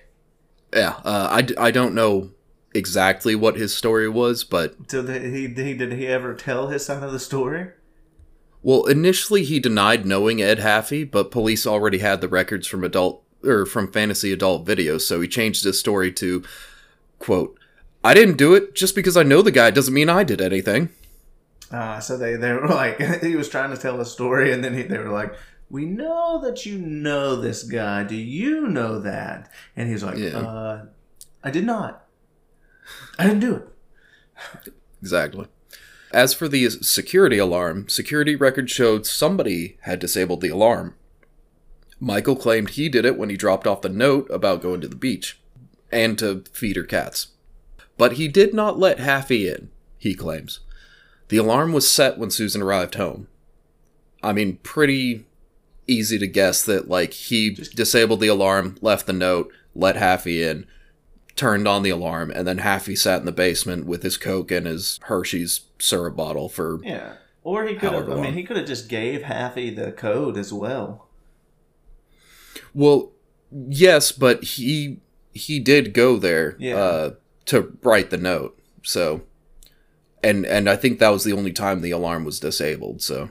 Yeah, uh, I, d- I don't know exactly what his story was, but he, he did he ever tell his side of the story? Well, initially he denied knowing Ed Haffey, but police already had the records from adult or from fantasy adult videos, so he changed his story to quote, "I didn't do it just because I know the guy doesn't mean I did anything." Uh, so they, they were like, he was trying to tell a story, and then he, they were like, We know that you know this guy. Do you know that? And he was like, Yeah. uh, I did not. I didn't do it. Exactly. As for the security alarm, security records showed somebody had disabled the alarm. Michael claimed he did it when he dropped off the note about going to the beach and to feed her cats. But he did not let Haffey in, he claims. The alarm was set when Susan arrived home. I mean, pretty easy to guess that, like, he disabled the alarm, left the note, let Haffey in, turned on the alarm, and then Haffey sat in the basement with his Coke and his Hershey's syrup bottle for. Yeah. Or he could have, I mean, he could have just gave Haffey the code as well. Well, yes, but he he did go there Yeah. uh, to write the note. So, and and I think that was the only time the alarm was disabled. So,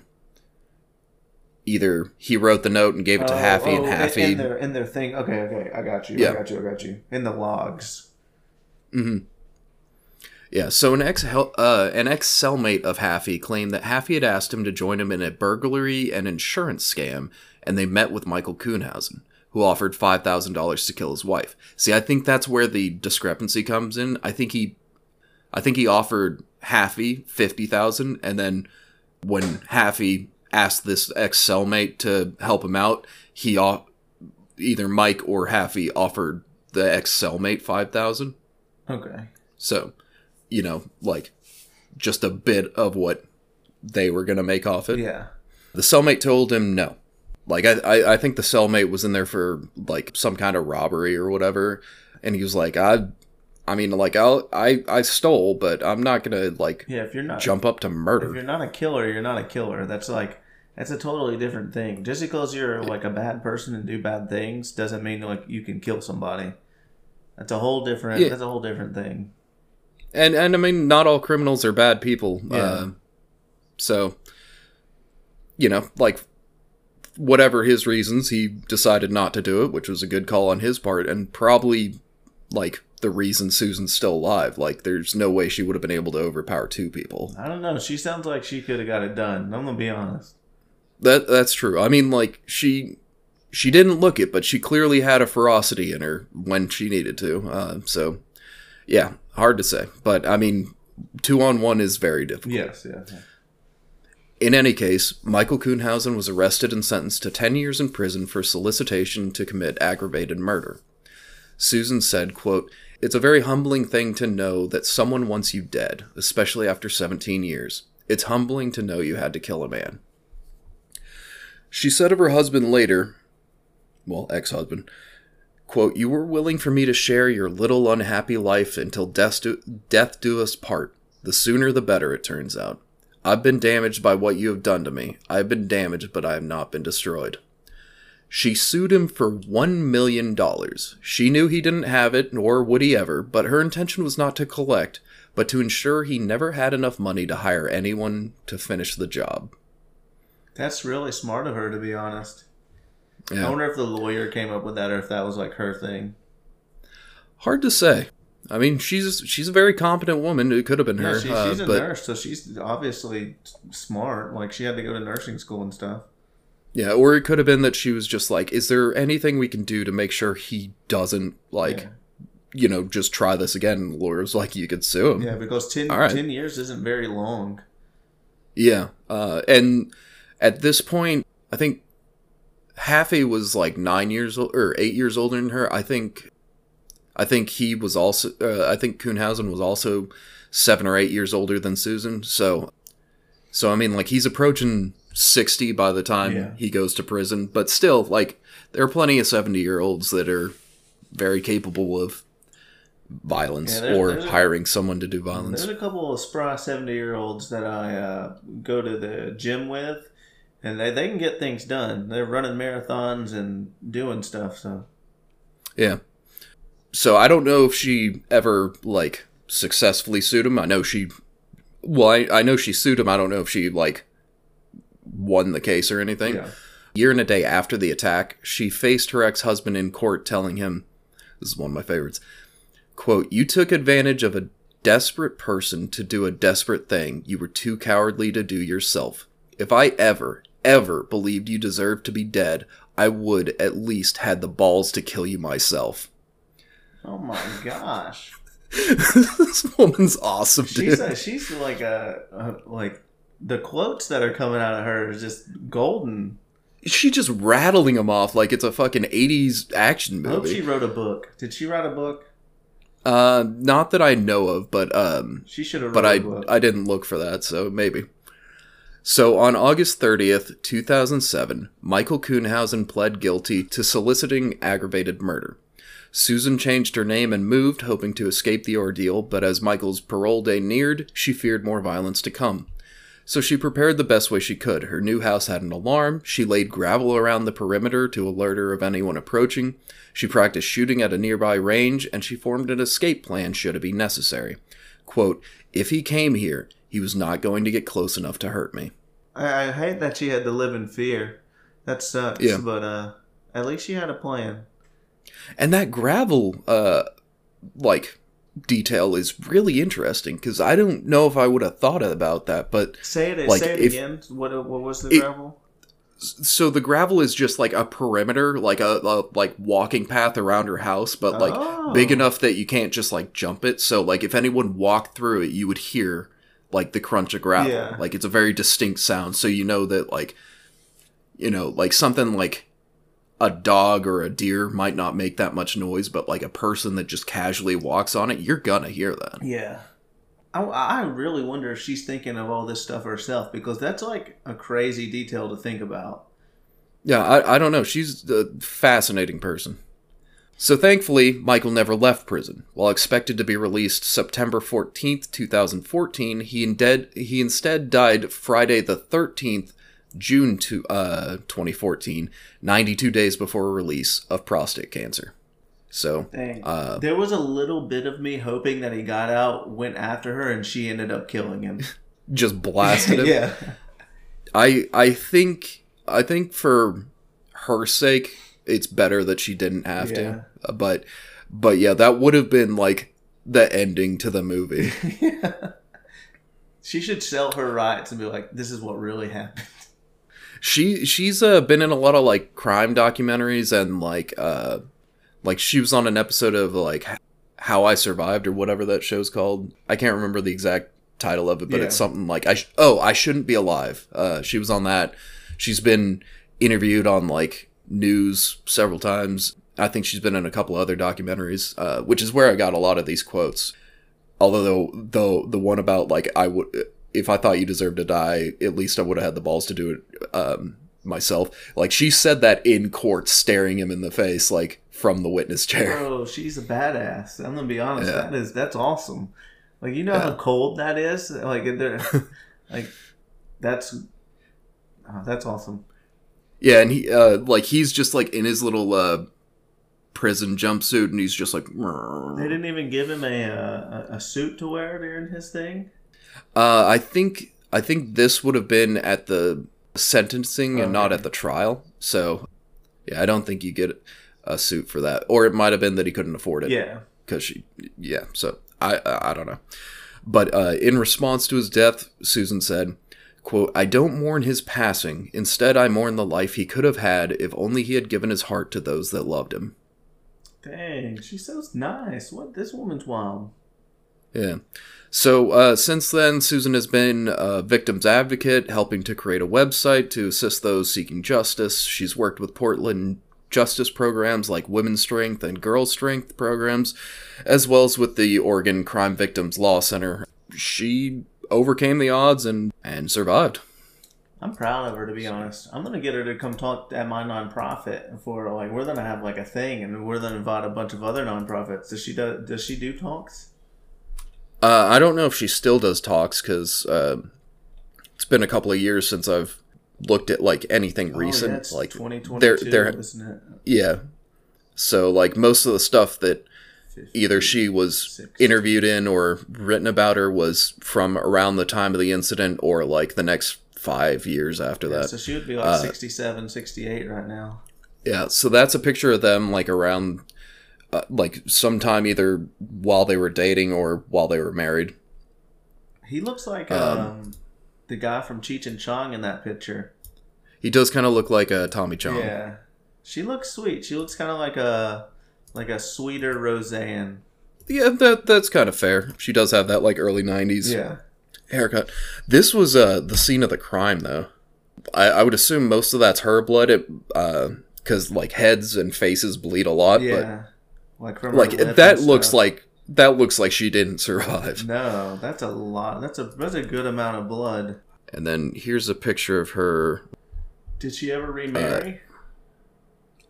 either he wrote the note and gave it to Oh, Haffey, oh, and Haffey. In their, in their thing. Okay, okay. I got you. Yeah. I got you. I got you. In the logs. hmm Yeah, so an ex uh, an ex cellmate of Haffey claimed that Haffey had asked him to join him in a burglary and insurance scam, and they met with Michael Kuhnhausen, who offered five thousand dollars to kill his wife. See, I think that's where the discrepancy comes in. I think he, I think he offered Haffey fifty thousand, and then when Haffey asked this ex cellmate to help him out, he off- either Mike or Haffey offered the ex cellmate five thousand. Okay. So, you know, like just a bit of what they were gonna make off it. Yeah. The cellmate told him no. Like I, I, I think the cellmate was in there for like some kind of robbery or whatever, and he was like, I, I mean, like I'll, I, I stole, but I'm not gonna like Yeah. If you're not jump up to murder. if you're not a killer, you're not a killer. That's like that's a totally different thing. Just because you're like a bad person and do bad things doesn't mean like you can kill somebody. That's a whole different. Yeah. That's a whole different thing. And and I mean, not all criminals are bad people. Yeah. Uh, so, you know, like whatever his reasons, he decided not to do it, which was a good call on his part, and probably like the reason Susan's still alive. Like, there's no way she would have been able to overpower two people. I don't know. She sounds like she could have got it done. I'm gonna be honest. That that's true. I mean, like she she didn't look it, but she clearly had a ferocity in her when she needed to. Uh, so, yeah, hard to say. But I mean, two on one is very difficult. Yes. Yeah. In any case, Michael Kuhnhausen was arrested and sentenced to 10 years in prison for solicitation to commit aggravated murder. Susan said, quote, It's a very humbling thing to know that someone wants you dead, especially after 17 years. It's humbling to know you had to kill a man. She said of her husband later, well, ex husband, quote, You were willing for me to share your little unhappy life until death do, death do us part. The sooner the better, it turns out. I've been damaged by what you have done to me. I have been damaged, but I have not been destroyed. She sued him for one million dollars. She knew he didn't have it, nor would he ever, but her intention was not to collect, but to ensure he never had enough money to hire anyone to finish the job. That's really smart of her, to be honest. I wonder if the lawyer came up with that or if that was like her thing. Hard to say. I mean, she's she's a very competent woman. It could have been Yeah, her, she, uh, she's a but nurse, so she's obviously smart. Like she had to go to nursing school and stuff. yeah, or it could have been that she was just like, "Is there anything we can do to make sure he doesn't like, Yeah. you know, just try this again?" And the lawyer was like, "You could sue him." Yeah, because 10, All right. 10 years isn't very long. Yeah, uh, and at this point, I think Haffey was like nine years old or eight years older than her. I think, I think he was also. Uh, I think Kuhnhausen was also seven or eight years older than Susan. So, so I mean, like he's approaching sixty by the time Yeah. he goes to prison. But still, like there are plenty of seventy year olds that are very capable of violence Yeah, there's- or there's a- hiring someone to do violence. There's a couple of spry 70 year olds that I uh, go to the gym with, and they, they can get things done. They're running marathons and doing stuff, so. Yeah. So I don't know if she ever like successfully sued him. I know she well, I, I know she sued him. I don't know if she like won the case or anything. Yeah. Year and a day after the attack, she faced her ex-husband in court telling him this is one of my favorites. Quote, "You took advantage of a desperate person to do a desperate thing you were too cowardly to do yourself. If I ever ever believed you deserved to be dead, I would at least had the balls to kill you myself." Oh my gosh. this woman's awesome, dude. She's a, she's like a, a like the quotes that are coming out of her is just golden. she just rattling them off like it's a fucking 80s action I hope she wrote a book. Did she write a book? Uh, not that I know of, but um, She should have. but I. I didn't look for that, so maybe. So on August 30th, 2007, Michael Kuhnhausen pled guilty to soliciting aggravated murder. Susan changed her name and moved, hoping to escape the ordeal, but as Michael's parole day neared, she feared more violence to come. So she prepared the best way she could. Her new house had an alarm. She laid gravel around the perimeter to alert her of anyone approaching. She practiced shooting at a nearby range, and she formed an escape plan should it be necessary. Quote, If he came here, he was not going to get close enough to hurt me. I, I hate that she had to live in fear. That sucks. Yeah. But uh, at least she had a plan. And that gravel, uh, like, detail is really interesting because I don't know if I would have thought about that, but Say it. Like, say it if- again. What what was the It- gravel? so the gravel is just like a perimeter, like a, a like walking path around her house, but like Oh. big enough that you can't just like jump it. So like if anyone walked through it, you would hear like the crunch of gravel. Yeah. Like it's a very distinct sound, so you know that like you know like something like a dog or a deer might not make that much noise, but like a person that just casually walks on it, you're gonna hear that. Yeah. I, I really wonder if she's thinking of all this stuff herself because that's like a crazy detail to think about. Yeah, I, I don't know. She's a fascinating person. So thankfully, Michael never left prison. While expected to be released September 14th, 2014, he, indeed, he instead died Friday the 13th, June to, uh, 2014, 92 days before release of prostate cancer. So, uh, there was a little bit of me hoping that he got out, went after her, and she ended up killing him. just blasted him. yeah. I I think I think for her sake, it's better that she didn't have Yeah. to. Uh, But but yeah, that would have been like the ending to the movie. yeah. She should sell her rights and be like, "This is what really happened." she she's uh, been in a lot of like crime documentaries and like uh like she was on an episode of like How I Survived or whatever that show's called. I can't remember the exact title of it, but it's something like I sh- oh I shouldn't be alive. Uh, she was on that. She's been interviewed on like news several times. I think she's been in a couple other documentaries, uh, which is where I got a lot of these quotes. Although though the one about like I would if I thought you deserved to die, at least I would have had the balls to do it um, myself. Like she said that in court, staring him in the face, like from the witness chair. Bro, she's a badass. I'm gonna be honest. Yeah. That is that's awesome. Like you know Yeah. how cold that is. Like like that's oh, that's awesome. Yeah, and he uh, like he's just like in his little uh, prison jumpsuit, and he's just like. They didn't even give him a uh, a, a suit to wear during his thing. Uh, I think I think this would have been at the sentencing and not at the trial. So, yeah, I don't think you get a suit for that, or it might have been that he couldn't afford it. Yeah. because she, yeah. So I, I I don't know. But uh, in response to his death, Susan said, "quote I don't mourn his passing. Instead, I mourn the life he could have had if only he had given his heart to those that loved him." Dang, she's so nice. What this woman's wild. Yeah. So uh, since then, Susan has been a victim's advocate, helping to create a website to assist those seeking justice. She's worked with Portland justice programs like Women's Strength and Girl Strength programs, as well as with the Oregon Crime Victims Law Center. She overcame the odds and and survived. I'm proud of her to be honest. I'm gonna get her to come talk at my nonprofit for like we're gonna have like a thing and we're gonna invite a bunch of other nonprofits. Does she do? Does she do talks? Uh, I don't know if she still does talks because uh, it's been a couple of years since I've looked at like anything Oh, recent. yeah, it's like 2022, they're- they're- isn't it? yeah, so like most of the stuff that 50, either she was 60. interviewed in or written about her was from around the time of the incident or like the next five years after Yeah, that. so she would be like uh, 67, 68 right now. Yeah, so that's a picture of them like around uh, like sometime either while they were dating or while they were married. He looks like Um, um, the guy from Cheech and Chong in that picture. He does kind of look like a Tommy Chong. Yeah, she looks sweet. She looks kind of like a like a sweeter Roseanne. Yeah, that that's kind of fair. She does have that like early '90s Yeah, haircut. This was uh the scene of the crime though. I, I would assume most of that's her blood. It uh because like heads and faces bleed a lot, yeah. Like from but like her that looks stuff. like that looks like she didn't survive. no. That's a lot. That's a that's a good amount of blood. And then here's a picture of her. Did she ever remarry?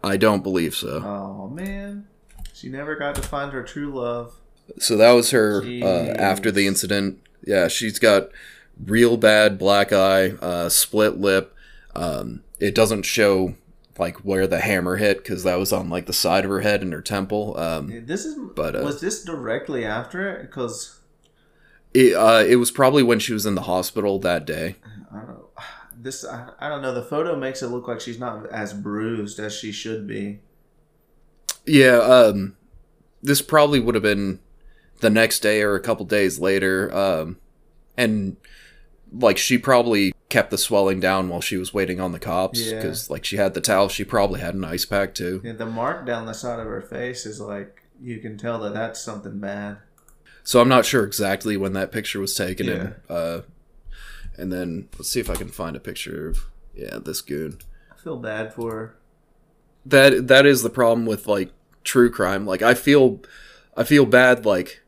I don't believe so. oh man, she never got to find her true love. So that was her uh, after the incident. Yeah, she's got real bad black eye, uh, split lip. Um, it doesn't show like where the hammer hit because that was on like the side of her head and her temple. Um, This is. But, uh, was this directly after it? Because it, uh, it was probably when she was in the hospital that day. I don't know. This I, I don't know. The photo makes it look like she's not as bruised as she should be. Yeah, um, this probably would have been the next day or a couple days later. Um, and like she probably kept the swelling down while she was waiting on the cops Yeah. because like she had the towel. She probably had an ice pack too. Yeah, the mark down the side of her face is like you can tell that that's something bad. So I'm not sure exactly when that picture was taken. Yeah. And, uh, and then let's see if I can find a picture of yeah this goon. I feel bad for her. That that is the problem with like true crime. Like I feel I feel bad like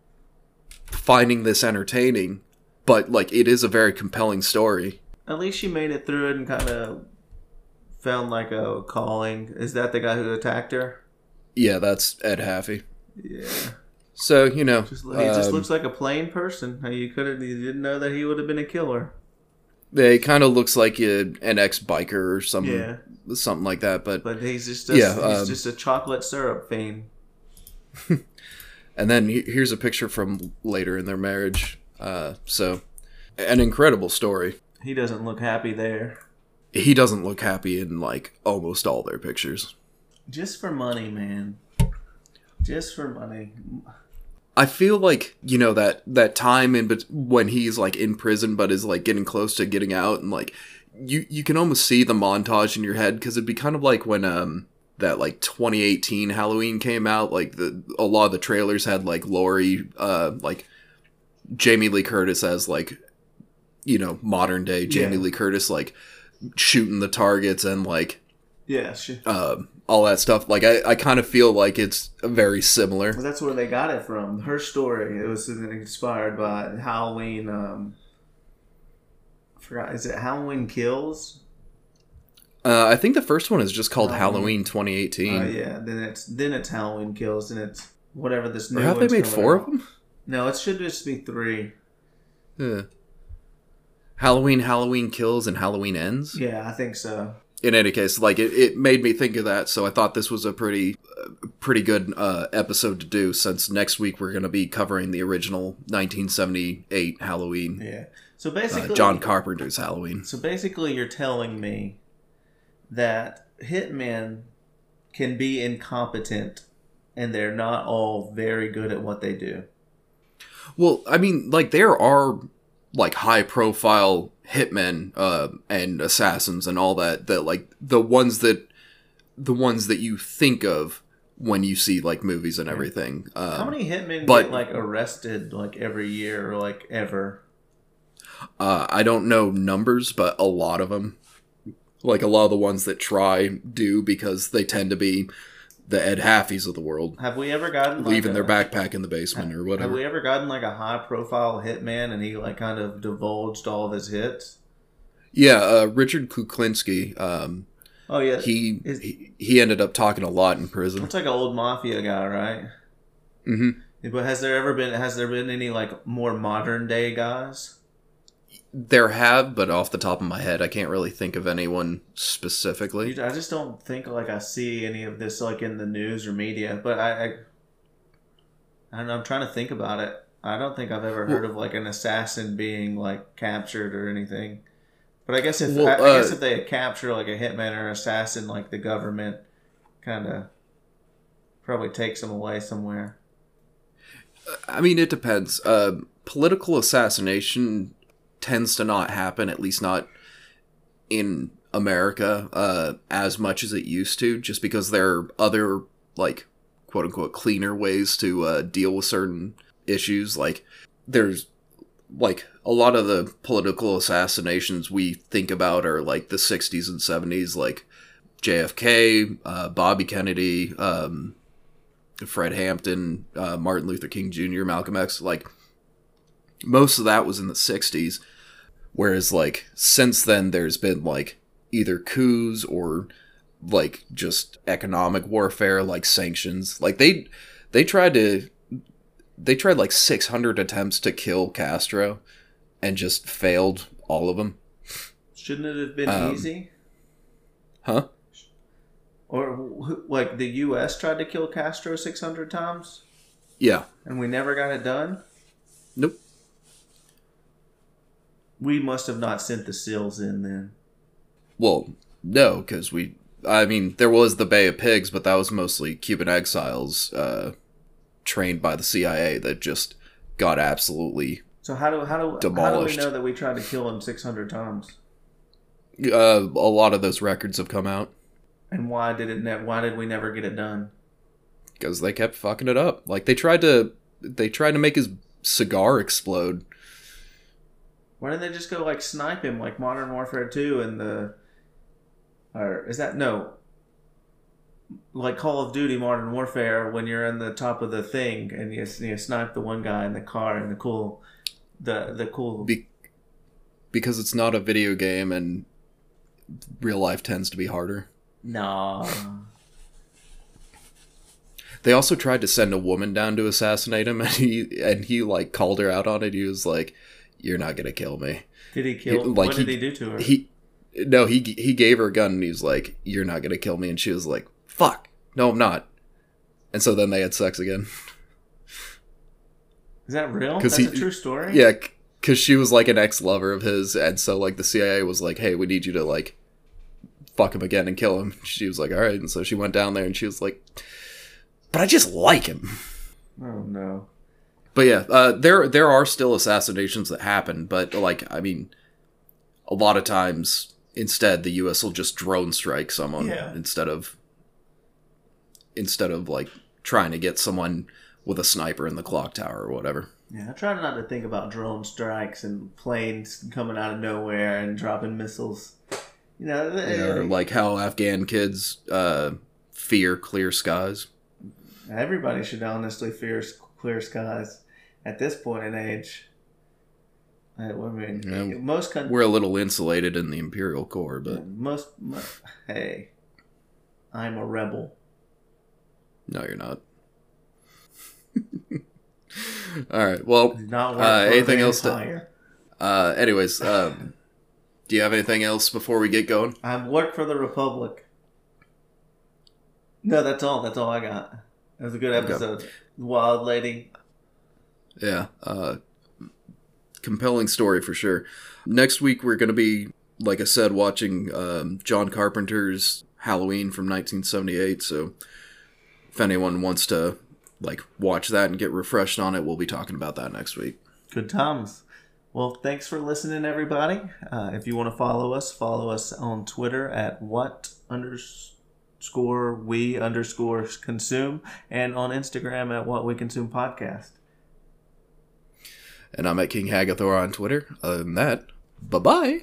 finding this entertaining, but like it is a very compelling story. At least she made it through it and kind of found like a calling. Is that the guy who attacked her? Yeah, that's Ed Haffey. Yeah. So you know, Just, he just um, looks like a plain person. How You could have, you didn't know that he would have been a killer. They kind of looks like a, an ex biker or some Yeah, something like that. But but he's just a, Yeah, he's um, just a chocolate syrup fiend. and then he- here's a picture from later in their marriage. Uh, so an incredible story. He doesn't look happy there. He doesn't look happy in like almost all their pictures. Just for money, man. Just for money. I feel like you know that that time in but when he's like in prison, but is like getting close to getting out, and like you you can almost see the montage in your head because it'd be kind of like when um that like 2018 Halloween came out. Like the a lot of the trailers had like Laurie, uh, like Jamie Lee Curtis as like you know modern day Jamie Yeah. Lee Curtis like shooting the targets and like Yeah, she, um all that stuff. Like I I kind of feel like it's very similar. Well, that's where they got it from. Her story. It was inspired by Halloween. Um, I forgot. Is it Halloween Kills? Uh, I think the first one is just called Halloween Oh 2018. yeah. Then it's then it's Halloween Kills, and it's whatever this new. or have they made four out. of them? No, it should just be three. Yeah. Halloween, Halloween kills, and Halloween ends. Yeah, I think so. In any case, like it, it made me think of that, so I thought this was a pretty, uh, pretty good uh, episode to do. Since next week we're going to be covering the original 1978 Halloween, Yeah. So uh, basically, John Carpenter's Halloween. So basically, you're telling me that hitmen can be incompetent, and they're not all very good at what they do. Well, I mean, like there are like high profile hitmen uh, and assassins and all that that like the ones that the ones that you think of when you see like movies and everything. Um, How many hitmen but- get like arrested like every year or like ever? Uh, I don't know numbers, but a lot of them, like a lot of the ones that try, do because they tend to be the Ed Haffeys of the world, Have we ever gotten like leaving a, their backpack in the basement or whatever? Have we ever gotten like a high profile hitman and he like kind of divulged all of his hits? Yeah, uh, Richard Kuklinski. Um, Oh yeah, he, Is- he he ended up talking a lot in prison. looks like an old mafia guy, right? hmm But has there ever been has there been any like more modern day guys? There have, but off the top of my head, I can't really think of anyone specifically. I just don't think like I see any of this like in the news or media. But I, I, I don't know. I'm trying to think about it. I don't think I've ever heard of like an assassin being like captured or anything. But I guess if Well, I, I guess uh, if they capture like a hitman or an assassin, like the government kind of probably takes them away somewhere. I mean, it depends. Uh, political assassination tends to not happen, at least not in America, uh, as much as it used to, just because there are other, like, quote unquote, cleaner ways to uh, deal with certain issues. Like, there's, like, a lot of the political assassinations we think about are, like, the 60s and 70s, like JFK, uh, Bobby Kennedy, um, Fred Hampton, uh, Martin Luther King Jr., Malcolm X, like most of that was in the 60s. Whereas, like, since then, there's been, like, either coups or, like, just economic warfare, like sanctions. Like, they, they tried to, they tried, like, 600 attempts to kill Castro and just failed all of them. Shouldn't it have been Um, easy? Huh? Or like the U.S. tried to kill Castro 600 times, Yeah. and we never got it done. Nope. We must have not sent the SEALs in then. Well, no, because we. I mean, there was the Bay of Pigs, but that was mostly Cuban exiles uh, trained by the CIA that just got absolutely. So how do how do how do we know that we tried to kill him 600 times? Uh, a lot of those records have come out And why did it? Ne- why did we never get it done? because they kept fucking it up. Like they tried to, they tried to make his cigar explode. Why didn't they just go like snipe him like Modern Warfare 2 and the or is that no like Call of Duty Modern Warfare when you're in the top of the thing and you, you snipe the one guy in the car and the cool the the cool Be- because it's not a video game and real life tends to be harder. Nah. They also tried to send a woman down to assassinate him, and he and he like called her out on it. He was like, "You're not gonna kill me." Did he kill? Like, what did he- he do to her? He no, he he gave her a gun, and he was like, "You're not gonna kill me," and she was like, "Fuck, no, I'm not." And so then they had sex again. Is that real? That's he- a true story. Yeah, because she was like an ex lover of his, and so like the CIA was like, "Hey, we need you to like fuck him again and kill him." She was like, "All right," and so she went down there, and she was like, "But I just like him." Oh no. But yeah, uh, there there are still assassinations that happen, but like I mean, a lot of times instead the U.S. will just drone strike someone Yeah. instead of instead of like trying to get someone with a sniper in the clock tower or whatever. Yeah, I try not to think about drone strikes and planes coming out of nowhere and dropping missiles. You know, or like how Afghan kids uh, fear clear skies. everybody should honestly fear clear skies at this point in age. I mean, Yeah, most countries, We're a little insulated in the Imperial Core, but most, mo- hey, I'm a rebel. no, you're not. All right. Well, Not Uh, anything else to- Uh, anyways, um, do you have anything else before we get going? I work for the Republic. No, that's all. That's all I got. It was a good Okay. episode. Wild lady. Yeah, uh, compelling story for sure. Next week we're going to be, like I said, watching um, John Carpenter's Halloween from 1978. So if anyone wants to like watch that and get refreshed on it, we'll be talking about that next week. Good times. Well, thanks for listening, everybody. Uh, if you want to follow us, follow us on Twitter at what underscore we underscore consume and on Instagram at what we consume podcast. And I'm at King Hagathor on Twitter. Other than that, bye bye.